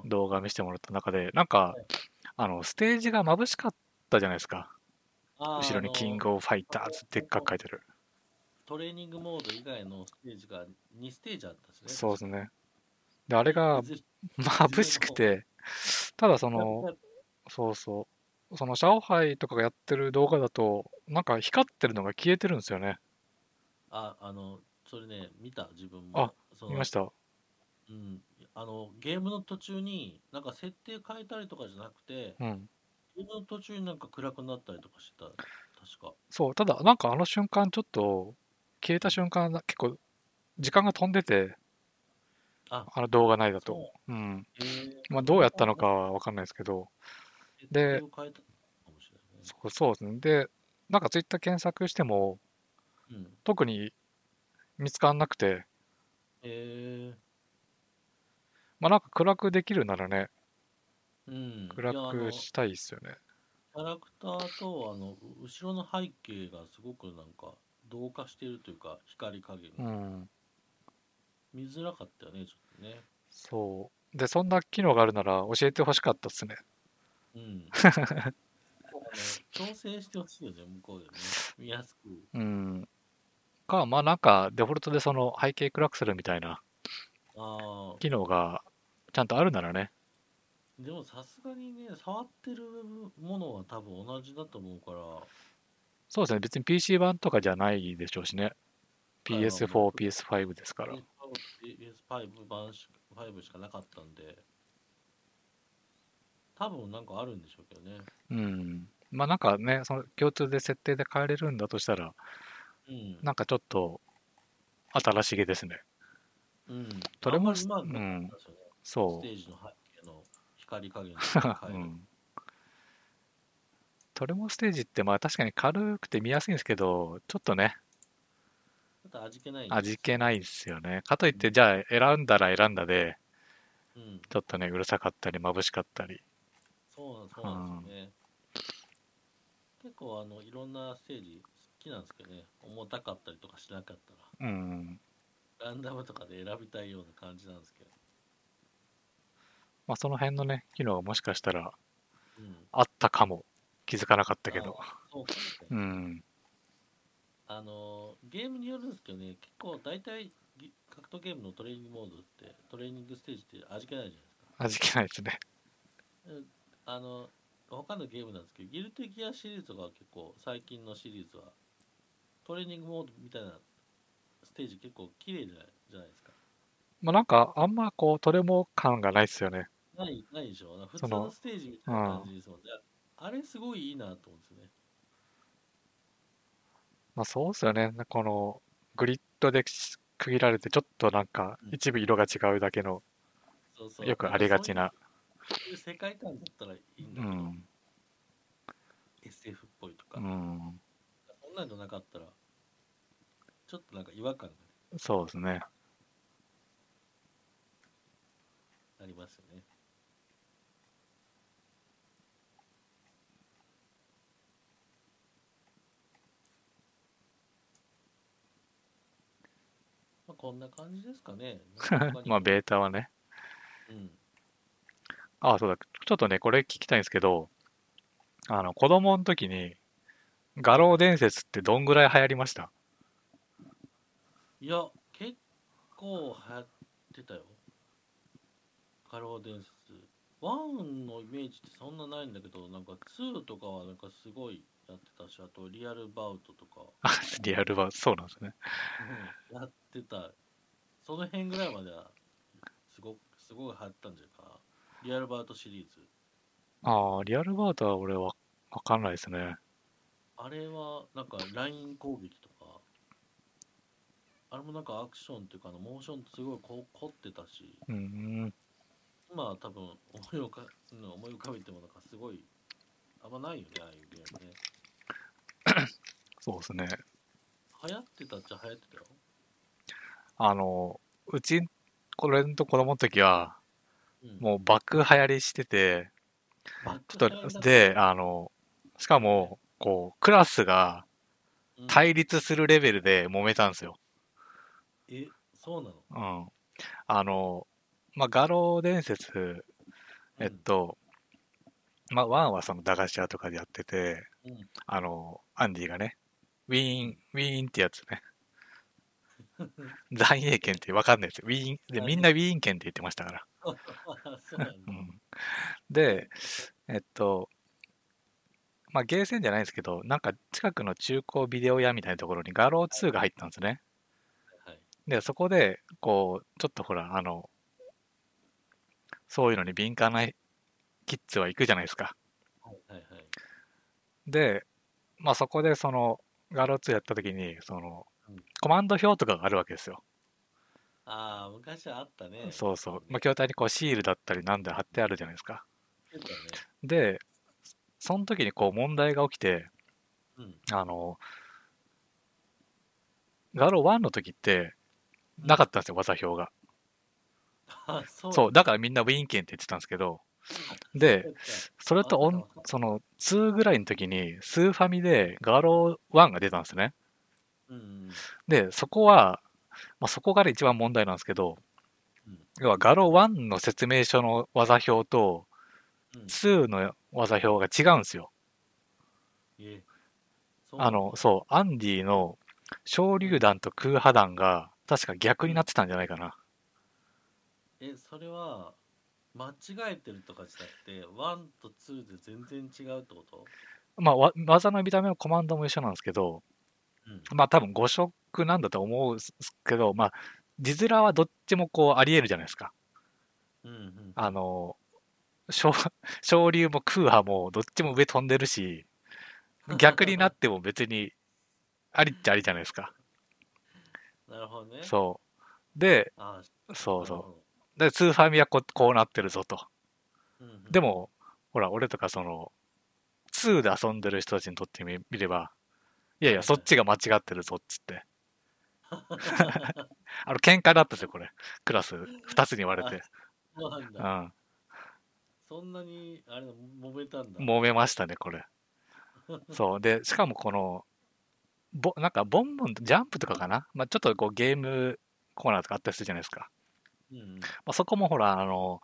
動画見せてもらった中で、なんかはい、あの、ステージが眩しかったじゃないですか。後ろにキングオブファイターズってでっかく書いてる。トレーニングモード以外のステージが2ステージあったしね。そうですね。で、あれが眩しくて、ただその、そうそう、そのシャオハイとかがやってる動画だと、なんか光ってるのが消えてるんですよね。あ、あの、それね、見た、自分も。あ見ました？うん。あの、ゲームの途中に、なんか設定変えたりとかじゃなくて、うん。ゲームの途中になんか暗くなったりとかしてた、確か。そう、ただなんかあの瞬間ちょっと、消えた瞬間、結構、時間が飛んでて、ああの動画内だと。そううん。まあ、どうやったのかはわかんないですけど、設で。そうそうですね。で、なんかツイッター検索しても、うん。特に見つかんなくて、へえまあなんか暗くできるならね、うん。暗くしたいですよね。キャラクターとあのう後ろの背景がすごくなんか同化しているというか光加減うがん。見づらかったよねちょっとねそう。で、そんな機能があるなら教えてほしかったっすね。うん調整してほしいよね向こうでね見やすくうん。か、まあなんか、デフォルトでその背景暗くするみたいな機能がちゃんとあるならね。でもさすがにね触ってるものは多分同じだと思うからそうですね。別に PC 版とかじゃないでしょうしね。はい PS4、まあ PS5 ですから。PS5 版し5しかなかったんで多分なんかあるんでしょうけどねうん。まあなんかね、その共通で設定で変えれるんだとしたら、うんなんかちょっと新しげですね。うんそれもまりうまくなかうんったですよねそステージの背景の光加減う。とか変えるん。トレモステージってまあ確かに軽くて見やすいんですけど、ちょっとね、と味気ない味気ないですよね。かといって、じゃあ選んだら選んだで、うんちょっとね、うるさかったり、眩しかったり。そうなんそうなんですよね結構あのいろんなステージ好きなんですけどね重たかったりとかしなかったうん。らランダムとかで選びたいような感じなんですけどまあその辺のね、機能がもしかしたらうんあったかも。気づかなかったけど。そうかもしれうん。あのゲームによるんですけどね結構大体ぎ格闘ゲームのトレーニングモードってトレーニングステージって味気ないじゃないですか。味気ないですね。うんあの他のゲームなんですけどギルテギアシリーズが結構最近のシリーズはトレーニングモードみたいなステージ結構綺麗じゃないじゃないですか。まあなんか、あんまこう、トレモ感がないですよね。ないないでしょ。普通のステージみたいな感じですもんね。あれすごいいいなと思うんですよねまあそうですよね。この、グリッドで区切られて、ちょっとなんかうん、一部色が違うだけの、そうそうよくありがちな。そういう世界観だったらいいんだけど、うん。SF っぽいとか、うん。そんなのなかったらちょっとなんか違和感がそうですね。ありますよねこんな感じですかね。まあベータはね。うん。ああ、そうだ。ちょっとね、これ聞きたいんですけど、あの、子供の時に、画廊伝説ってどんぐらい流行りました？いや結構流行ってたよ。過労伝説。1のイメージってそんなないんだけどなんか2とかはなんかすごいやってたしあとリアルバウトとか、あ、リアルはそうなんですね。うんやってた。その辺ぐらいまではすごくすごい流行ったんじゃないかな。リアルバウトシリーズ。ああ、リアルバートは俺はわかんないですね。あれはなんかライン攻撃とか。あれもなんかアクションっていうかあのモーションすごいこ凝ってたし。うーん。今は多分思い浮かうん思い浮かべてもなんかすごいあんまないよねああいうゲームね そうですね。流行ってたっちゃ流行ってたよあの、うち、これの子供の時は、うん。もう爆流行りしてて、バッちょっと、で、あの、しかも、こう、クラスがうん。対立するレベルで揉めたんですよ。えそうなの？うん。あの、まあ、画廊伝説、えっと、まあ、ワンはその駄菓子屋とかでやってて、あの、アンディがね、ウィーン、ウィーンってやつね。残影剣ってわかんないですよ。ウィーン、で、みんなウィーン剣って言ってましたから。で、えっと、まあ、ゲーセンじゃないんですけど、なんか近くの中古ビデオ屋みたいなところに画廊2が入ったんですね。はいで、そこで、こう、ちょっとほら、あの、そういうのに敏感なキッズは行くじゃないですか。はいはいはいで、まあそこでその、ガロ2やった時に、そのうん、コマンド表とかがあるわけですよ。ああ昔はあったねそうそう。まあ、筐体にこうシールだったりなんで貼ってあるじゃないですか。ねで、その時にこう問題が起きて、うんあの、ガロ1の時って、なかったんですよ、技表が。あそうそう、だからみんなウィーン剣って言ってたんですけで、それとおんその2ぐらいの時にスーファミでガロー1が出たんですね。うんで、そこは、まあ、そこが一番問題なんですけど、うん要はガロー1の説明書の技表とうん2の技表が違うんですよ。うなんだあの、そう、アンディの小榴弾と空破弾が確か逆になってたんじゃないかな。えそれは間違えてるとかじゃなくて1と2で全然違うってこと？まあ、わ技の見た目はコマンドも一緒なんですけど、うんまあ多分5色なんだと思うんですけど、まあ、字面はどっちもこうあり得るじゃないですか。うんうんあの、小小竜も空破もどっちも上飛んでるし、逆になっても別にありっちゃありじゃないですか。なるほどねそう。で、あそうそそう。で、スーファミはこうこうなってるぞと。う、うんうんでも、ほら、俺とかその、2で遊んでる人たちにとってみ見れば、いやいや、そっちが間違ってるぞっつって。あの、喧嘩だったんですよ、これ。クラス2つに割れて。そうなんだうん。そんなにあれだ揉めたんだ揉めましたね、これ。そう。で、しかもこの、ぼなんか、ボンボン、ジャンプとかかな？まあ、ちょっとこう、ゲームコーナーとかあったりするじゃないですか。うんうんまあ、そこもほら、あの、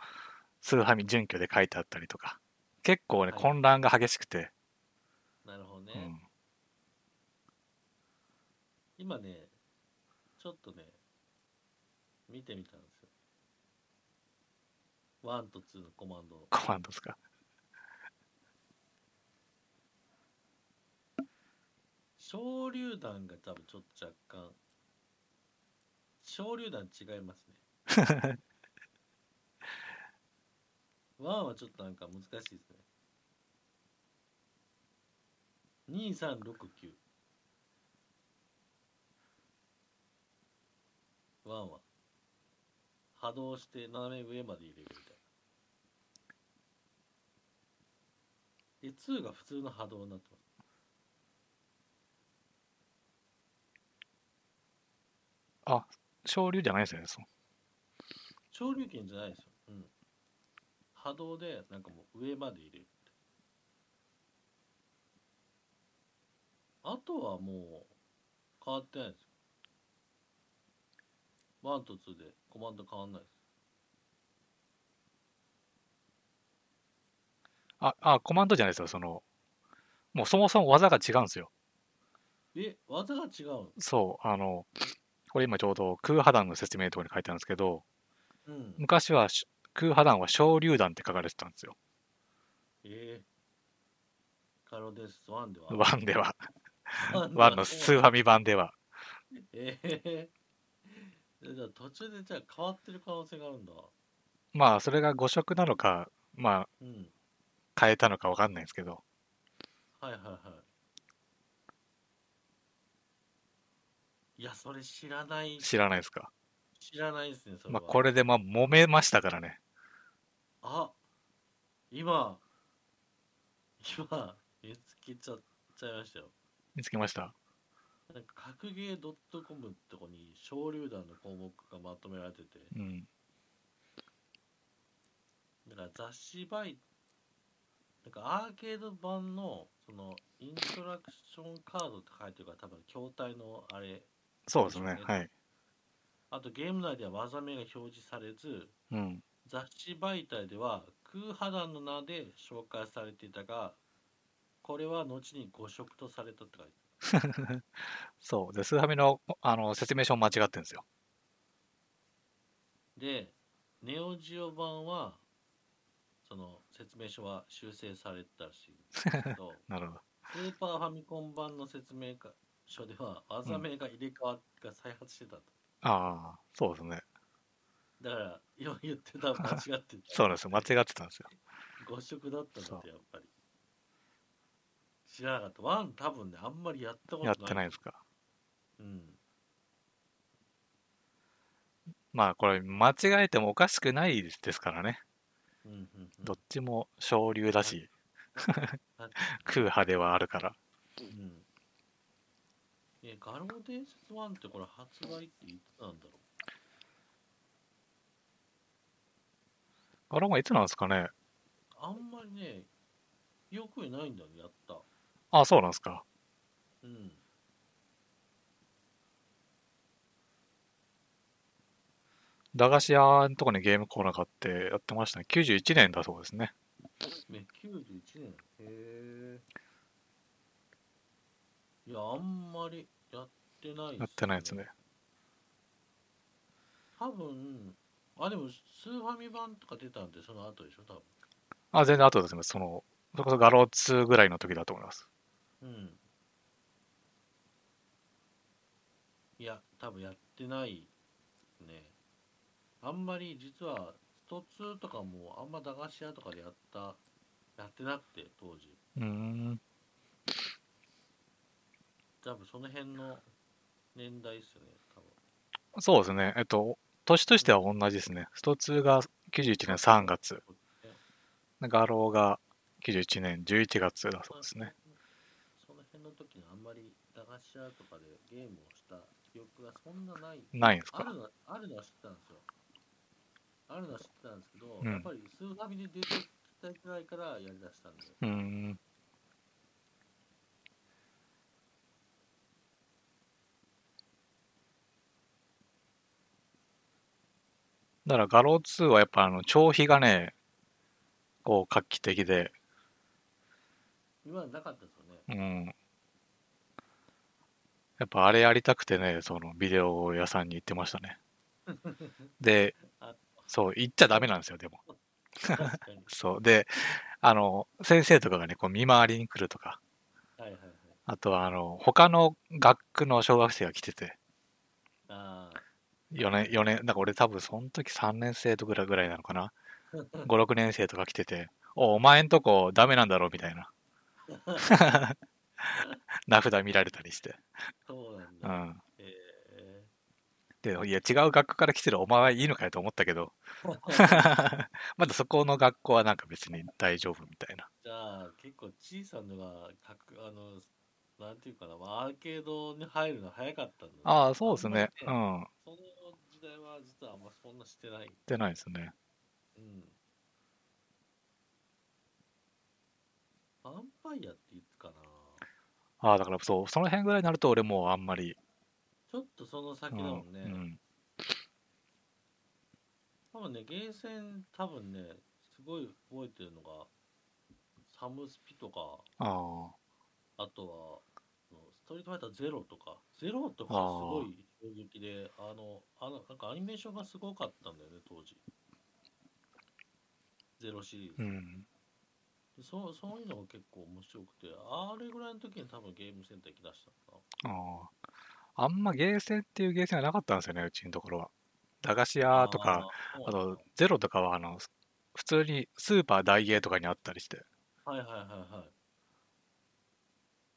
スーファミ準拠で書いてあったりとか。結構ね、はい混乱が激しくて。なるほどね、うん。今ねちょっとね見てみたんですよ1と2のコマンドをコマンドですか。小榴弾が多分ちょっと若干小榴弾違いますね 1はちょっとなんか難しいですね。2369 1は。波動して斜め上まで入れるみたいな。で2が普通の波動になってます。あ昇竜じゃないですよね。そう昇竜拳じゃないですよ。うん。波動で、なんかもう上まで入れるって。あとはもう変わってないですよ。1と2でコマンド変わんないです。あ、あ、コマンドじゃないですよ。その、もうそもそも技が違うんですよ。え、技が違うの？そう、あの、これ今ちょうど空破弾の説明のところに書いてあるんですけど、うん。昔はし空破弾は小榴弾って書かれてたんですよ。えー、カロデス1では？1では。1 1のスーファミ版では。ええー。じゃあ途中でじゃあ変わってる可能性があるんだ。まあ、それが5色なのか、まあ、うん。変えたのかわかんないですけど、はいはいはい。いや、それ知らない、知らないですか？知らないですね、それまあ、は。これでまあ、揉めましたからね。あ今、今、見つけちゃっちゃいましたよ。見つけました？なんか、格ゲー .com ってとこに、小榴弾の項目がまとめられてて、うん。だから雑誌媒なんかアーケード版の、その、イントラクションカードって書いてるから、多分、筐体のあれ。そうですねはい。あとゲーム内では技名が表示されず、うん。雑誌媒体では空破弾の名で紹介されていたがこれは後に誤植とされたって書いて そう。で、スーファミのあの説明書も間違ってるんですよ。でネオジオ版はその説明書は修正されてたらしいんですけど なるほど。スーパーファミコン版の説明書では技名が入れ替わが再発してたと、ああ、そうですね。だから今言ってた間違ってたそうなんですよ。間違ってたんですよ。誤植だったんだってやっぱり知らなかったワン多分ねあんまりやったことないやってないですか？うんまあ、これ、間違えてもおかしくないですからね。うんうんうんどっちも昇竜だし、空破ではあるから。うんえガロー伝説1ってこれ発売っていつなんだろあれもいつなんですかね？うあんまりね記憶にないんだよね、やった。あ、そうなんですか。うん。駄菓子屋のとこにゲームコーナーがあってやってましたね。91年だそうですね。ね、91年。へえ。いや、あんまりやってないっすやってないですね。多分、あ、でも、スーファミ版とか出たんで、その後でしょ、多分。あ、全然後ですね。その、それこそガロー2ぐらいの時だと思います。うん。いや、多分やってないね。あんまり実は、スト2とかもあんま駄菓子屋とかでやった、やってなくて、当時。うーん。多分その辺の年代っすよね、多分。そうですね。えっと、年としては同じですね。スト2が91年3月。ガローが91年11月だそうですね。その辺の時にあんまり駄菓子屋とかでゲームをした記憶がそんなない。ないんですか？あるのはあるのは知ってたんですよ。あるのは知ってたんですけど、うんやっぱりスーファミで出てきたぐらいからやりだしたんで。うーん。だからガロー2はやっぱあの、長飛がね、こう画期的で、今はなかったですよね。うん。やっぱあれやりたくてね、そのビデオ屋さんに行ってましたね。であ、そう、行っちゃダメなんですよ、でも。確かに。そう。で、あの、先生とかがね、こう見回りに来るとか、はいはいはい。あとはあの、他の学区の小学生が来てて、ああ。4年、4年、だから俺多分その時3年生とかぐらいなのかな。5、6年生とか来てて、お、お前んとこダメなんだろうみたいな。名札見られたりして。そうなんうだ。ん。えで、いや、違う学区から来てるお前はいいのかよと思ったけど、ー、まだそこの学校はなんか別に大丈夫みたいな。じゃあ結構小さなのがかくあのなんていうかな、まあ、アーケードに入るの早かったんだねああ、そうですね。うん。その時代は実はあんまそんなしてない。出ないですね。うん。アンパイアっていつかなああ、だからそう、その辺ぐらいになると俺もうあんまり。ちょっとその先うんだもんね。うん。多分ね、ゲーセン多分ね、すごい覚えてるのが、サムスピとか、ああとは、ストリートファイターゼロとか、ゼロとかすごい衝撃で、あの、あの、なんかアニメーションがすごかったんだよね、当時。ゼロシリーズ。あ、うん。でそうそういうのが結構面白くて、あれぐらいの時に多分ゲームセンター行きだしたのかああ。あんまゲーセンっていうゲーセンはなかったんですよね、うちのところは。駄菓子な。屋とか、あと、ゼロとかは、あの、普通にスーパーダイエーとかにあったりして。はいはいはいはい。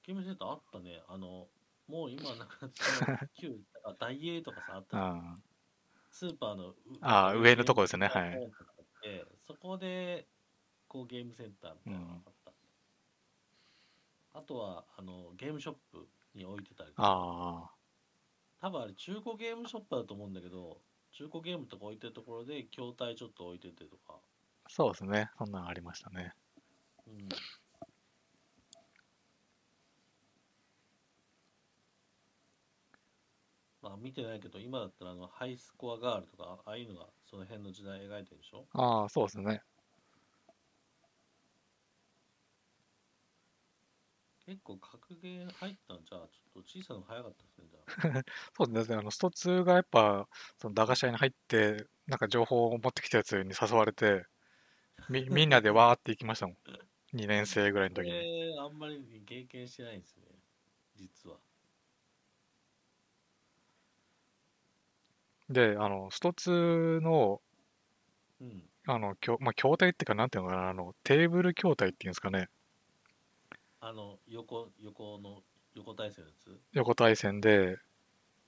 ゲームセンターあったね。あの、もう今なんか、その旧、あダイエーとかさ、あったあスーパーのうあー上のとこですねはいそこで、こうゲームセンターみたいなのがあった。あとは、あの、ゲームショップに置いてたりとあ。か、ああ。多分あれ中古ゲームショップだと思うんだけど、中古ゲームとか置いてるところで、筐体ちょっと置いててとか、そうですね。そんなのありましたね。うん。あ見てないけど、今だったらあのハイスコアガールとか、ああいうのがその辺の時代描いてるでしょ？ああ、そうですね。結構格ゲー入ったのじゃあ、ちょっと小さなの早かったですね、じゃあ。そうですね。あの、スト2がやっぱ、その駄菓子屋に入って、なんか情報を持ってきたやつに誘われて、み、みんなでわーって行きましたもん。2年生ぐらいの時に。えー、あんまり経験してないんですね、実は。で、あの、スト2の、うん。あの、きょまあ、筐体っていうか、なんていうのかな、あの、テーブル筐体っていうんですかね。あの、横、横の、横体制のやつ？横対戦で、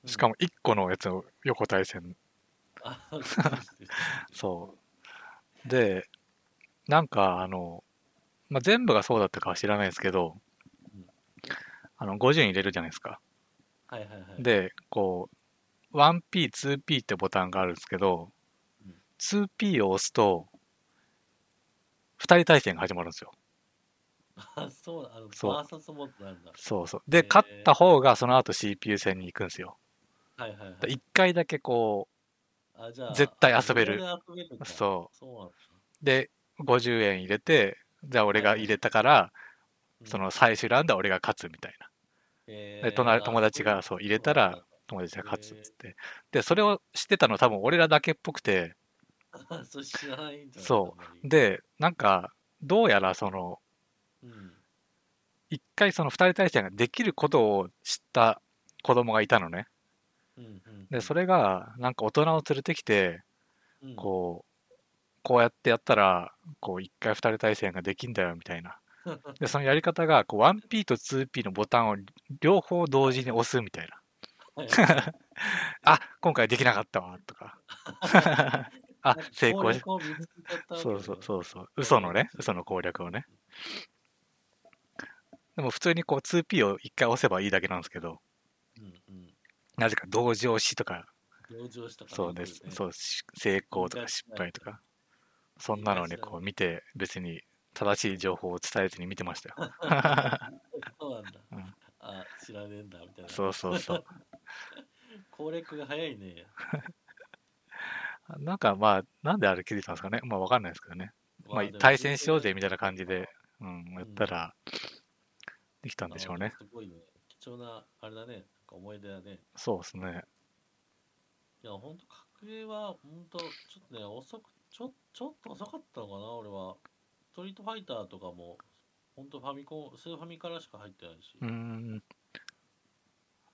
しかも1個のやつを横対戦。うですねそう。で、なんか、あの、まあ、全部がそうだったかは知らないですけどうん、あの、50入れるじゃないですか。はいはいはい。で、こう、1P、2P ってボタンがあるんですけどうん 2P を押すと、2人対戦が始まるんですよ。あ、そう、あの、そうバーサスモードなんだ。そうそう。で、勝った方がその後 CPU 戦に行くんですよ。はいはいはい。1回だけこあじゃあ絶対遊べるで遊べるんだそうそうなんだ。う、で、50円入れて、じゃあ俺が入れたから、うんその最終ラウンドは俺が勝つみたいな。えで隣友達がそう入れたら友達が勝つっつって。で、それを知ってたの多分俺らだけっぽくて、あ それ知らないんそあんまりで、なんか、どうやらその、うん。一回その二人対戦ができることを知った子供がいたのね。うんうん。で、それが、なんか大人を連れてきて、うん、こう、こうやってやったら、こう、一回二人対戦ができんだよ、みたいな。で、そのやり方が、こう、1P と 2P のボタンを両方同時に押すみたいな。は いあ、今回できなかったわ、とか。あ、成功しそうそうそうそう。嘘のね、嘘の攻略をね。でも普通にこう 2P を一回押せばいいだけなんですけど、うんうん。なぜか同時押しとか、同情したからそうです、ねそう、し成功とか失敗とか、そんなのをね、こう見て、別に正しい情報を伝えずに見てましたよ。そうなんだ。うんあ、知らねえんだ、みたいな。そうそうそう。攻略が早いね。なんかまあ、なんであれ気づいたんですかね。まあわかんないですけどね。まあ、対戦しようぜみたいな感じで、うん、やったら、できたんでしょうね。すごいね。貴重な、あれだね。思い出だね。そうですね。いや、ほんと、格ゲーは、ほんと、ちょっとね、遅く、ちょ、ちょっと遅かったのかな、俺は。ストリートファイターとかも、ほんとファミコン、スーファミからしか入ってないし。うーん、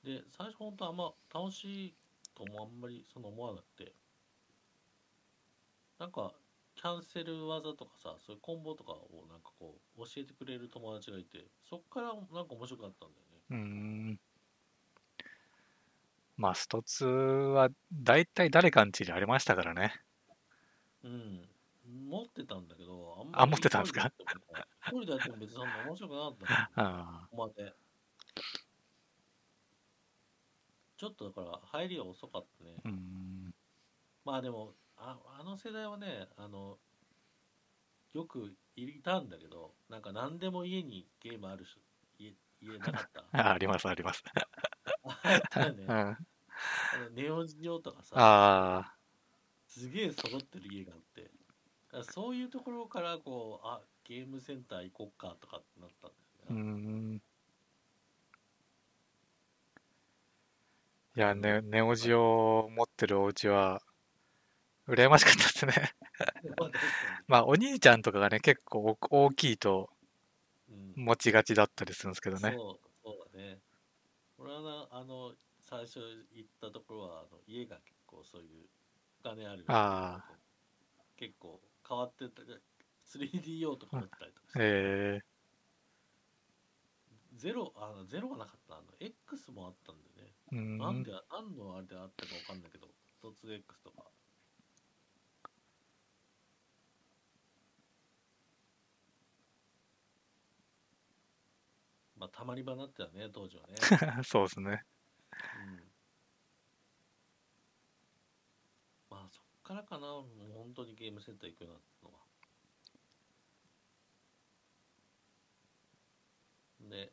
で、最初ほんとあんま楽しいともあんまりその思わなくて。なんか、キャンセル技とかさ、そういうコンボとかをなんかこう、教えてくれる友達がいて、そっからなんか面白かったんだよね。うーん。まあ、スト2は大体誰かんちにありましたからね。うん。持ってたんだけど、あんあ持ってたんですか？一人でやっても別に面白くなかったの。あここまで。ちょっとだから入りが遅かったね。まあでも、ああの世代はね、あの、よくいたんだけど、なんか何でも家にゲームある人、家、家なかった。あ あります、あります。あねうん、ああのネオジオとかさ、あすげえ揃ってる家があって、そういうところからこう、あ、ゲームセンター行こっかとかってなったんですー、うーよね。ん。いや、ね、ネオジオを持ってるお家は、羨ましかったですね。まあお兄ちゃんとかがね、結構大きいと持ちがちだったりするんですけどね。そう、そうだね。俺はな、あの、最初行ったところは、あの家が結構そういうお金ある。あ結構変わってた。3D 用とか持ってたりとかして。えゼロ、あの、ゼロはなかった。あの、X もあったんでね。ー、うーん。なんで、何のあれであったかわかんないけど、突 X とか。まあ、たまり場になってたね、当時はね。そうですね。うんまあそっからかな、もう本当にゲームセンター行くようになったのは。で、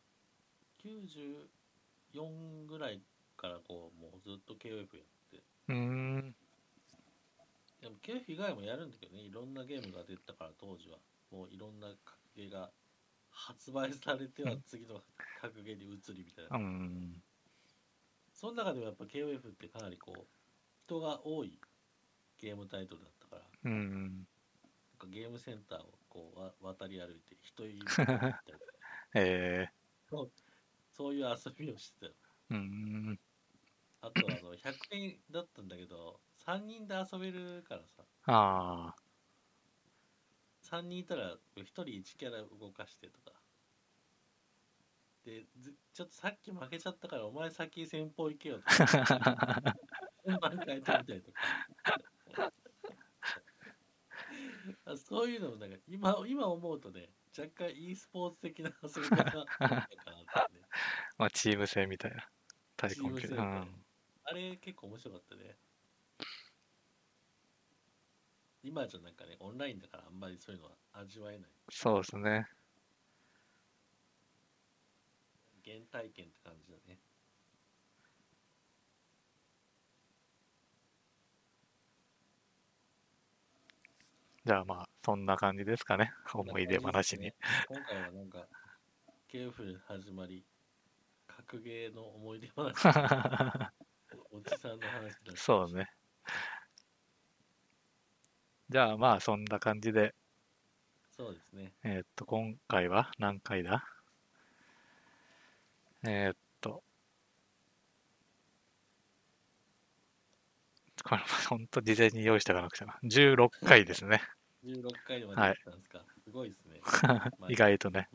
94ぐらいからこう、もうずっと KOF やって。うーん。でも KOF 以外もやるんだけどね、いろんなゲームが出たから当時は。もういろんな格ゲーが発売されては次の格ゲーに移りみたいなう。ん。その中でもやっぱ KOF ってかなりこう人が多いゲームタイトルだったからうん。なんかゲームセンターをこうわ渡り歩いて人いるとこ行ったりとかえそういう遊びをしてたよー、うーん。あとあの100円だったんだけど3人で遊べるからさ。ああ、3人いたら1人1キャラ動かしてとか。でずちょっとさっき負けちゃったからお前先先方行けよとか。順番変えてみたりとか。あそういうのもなんか今今思うとね若干 e スポーツ的な遊び方なのかなってね。まあ、チーム戦みたいな。対抗系。うチーム戦みたいな。ん。あれ結構面白かったね今じゃなんかねオンラインだからあんまりそういうのは味わえないそうですね。原体験って感じだね。じゃあまあ、そんな感じですかね。思い出話に。今回はなんか、ケーフル始まり、格ゲーの思い出話。おじさんの話だそうね。じゃあまあ、そんな感じで、そうですね。えーっと、今回は何回だ？えーっと、これ本当事前に用意しておかなくちゃな。16回ですね。16回までやったんですか？すごいですね。意外とね。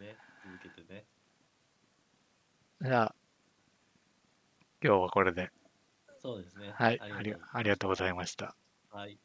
ね、続けてね。じゃあ、今日はこれで。そうですね。はい、ありがとうございました。はい。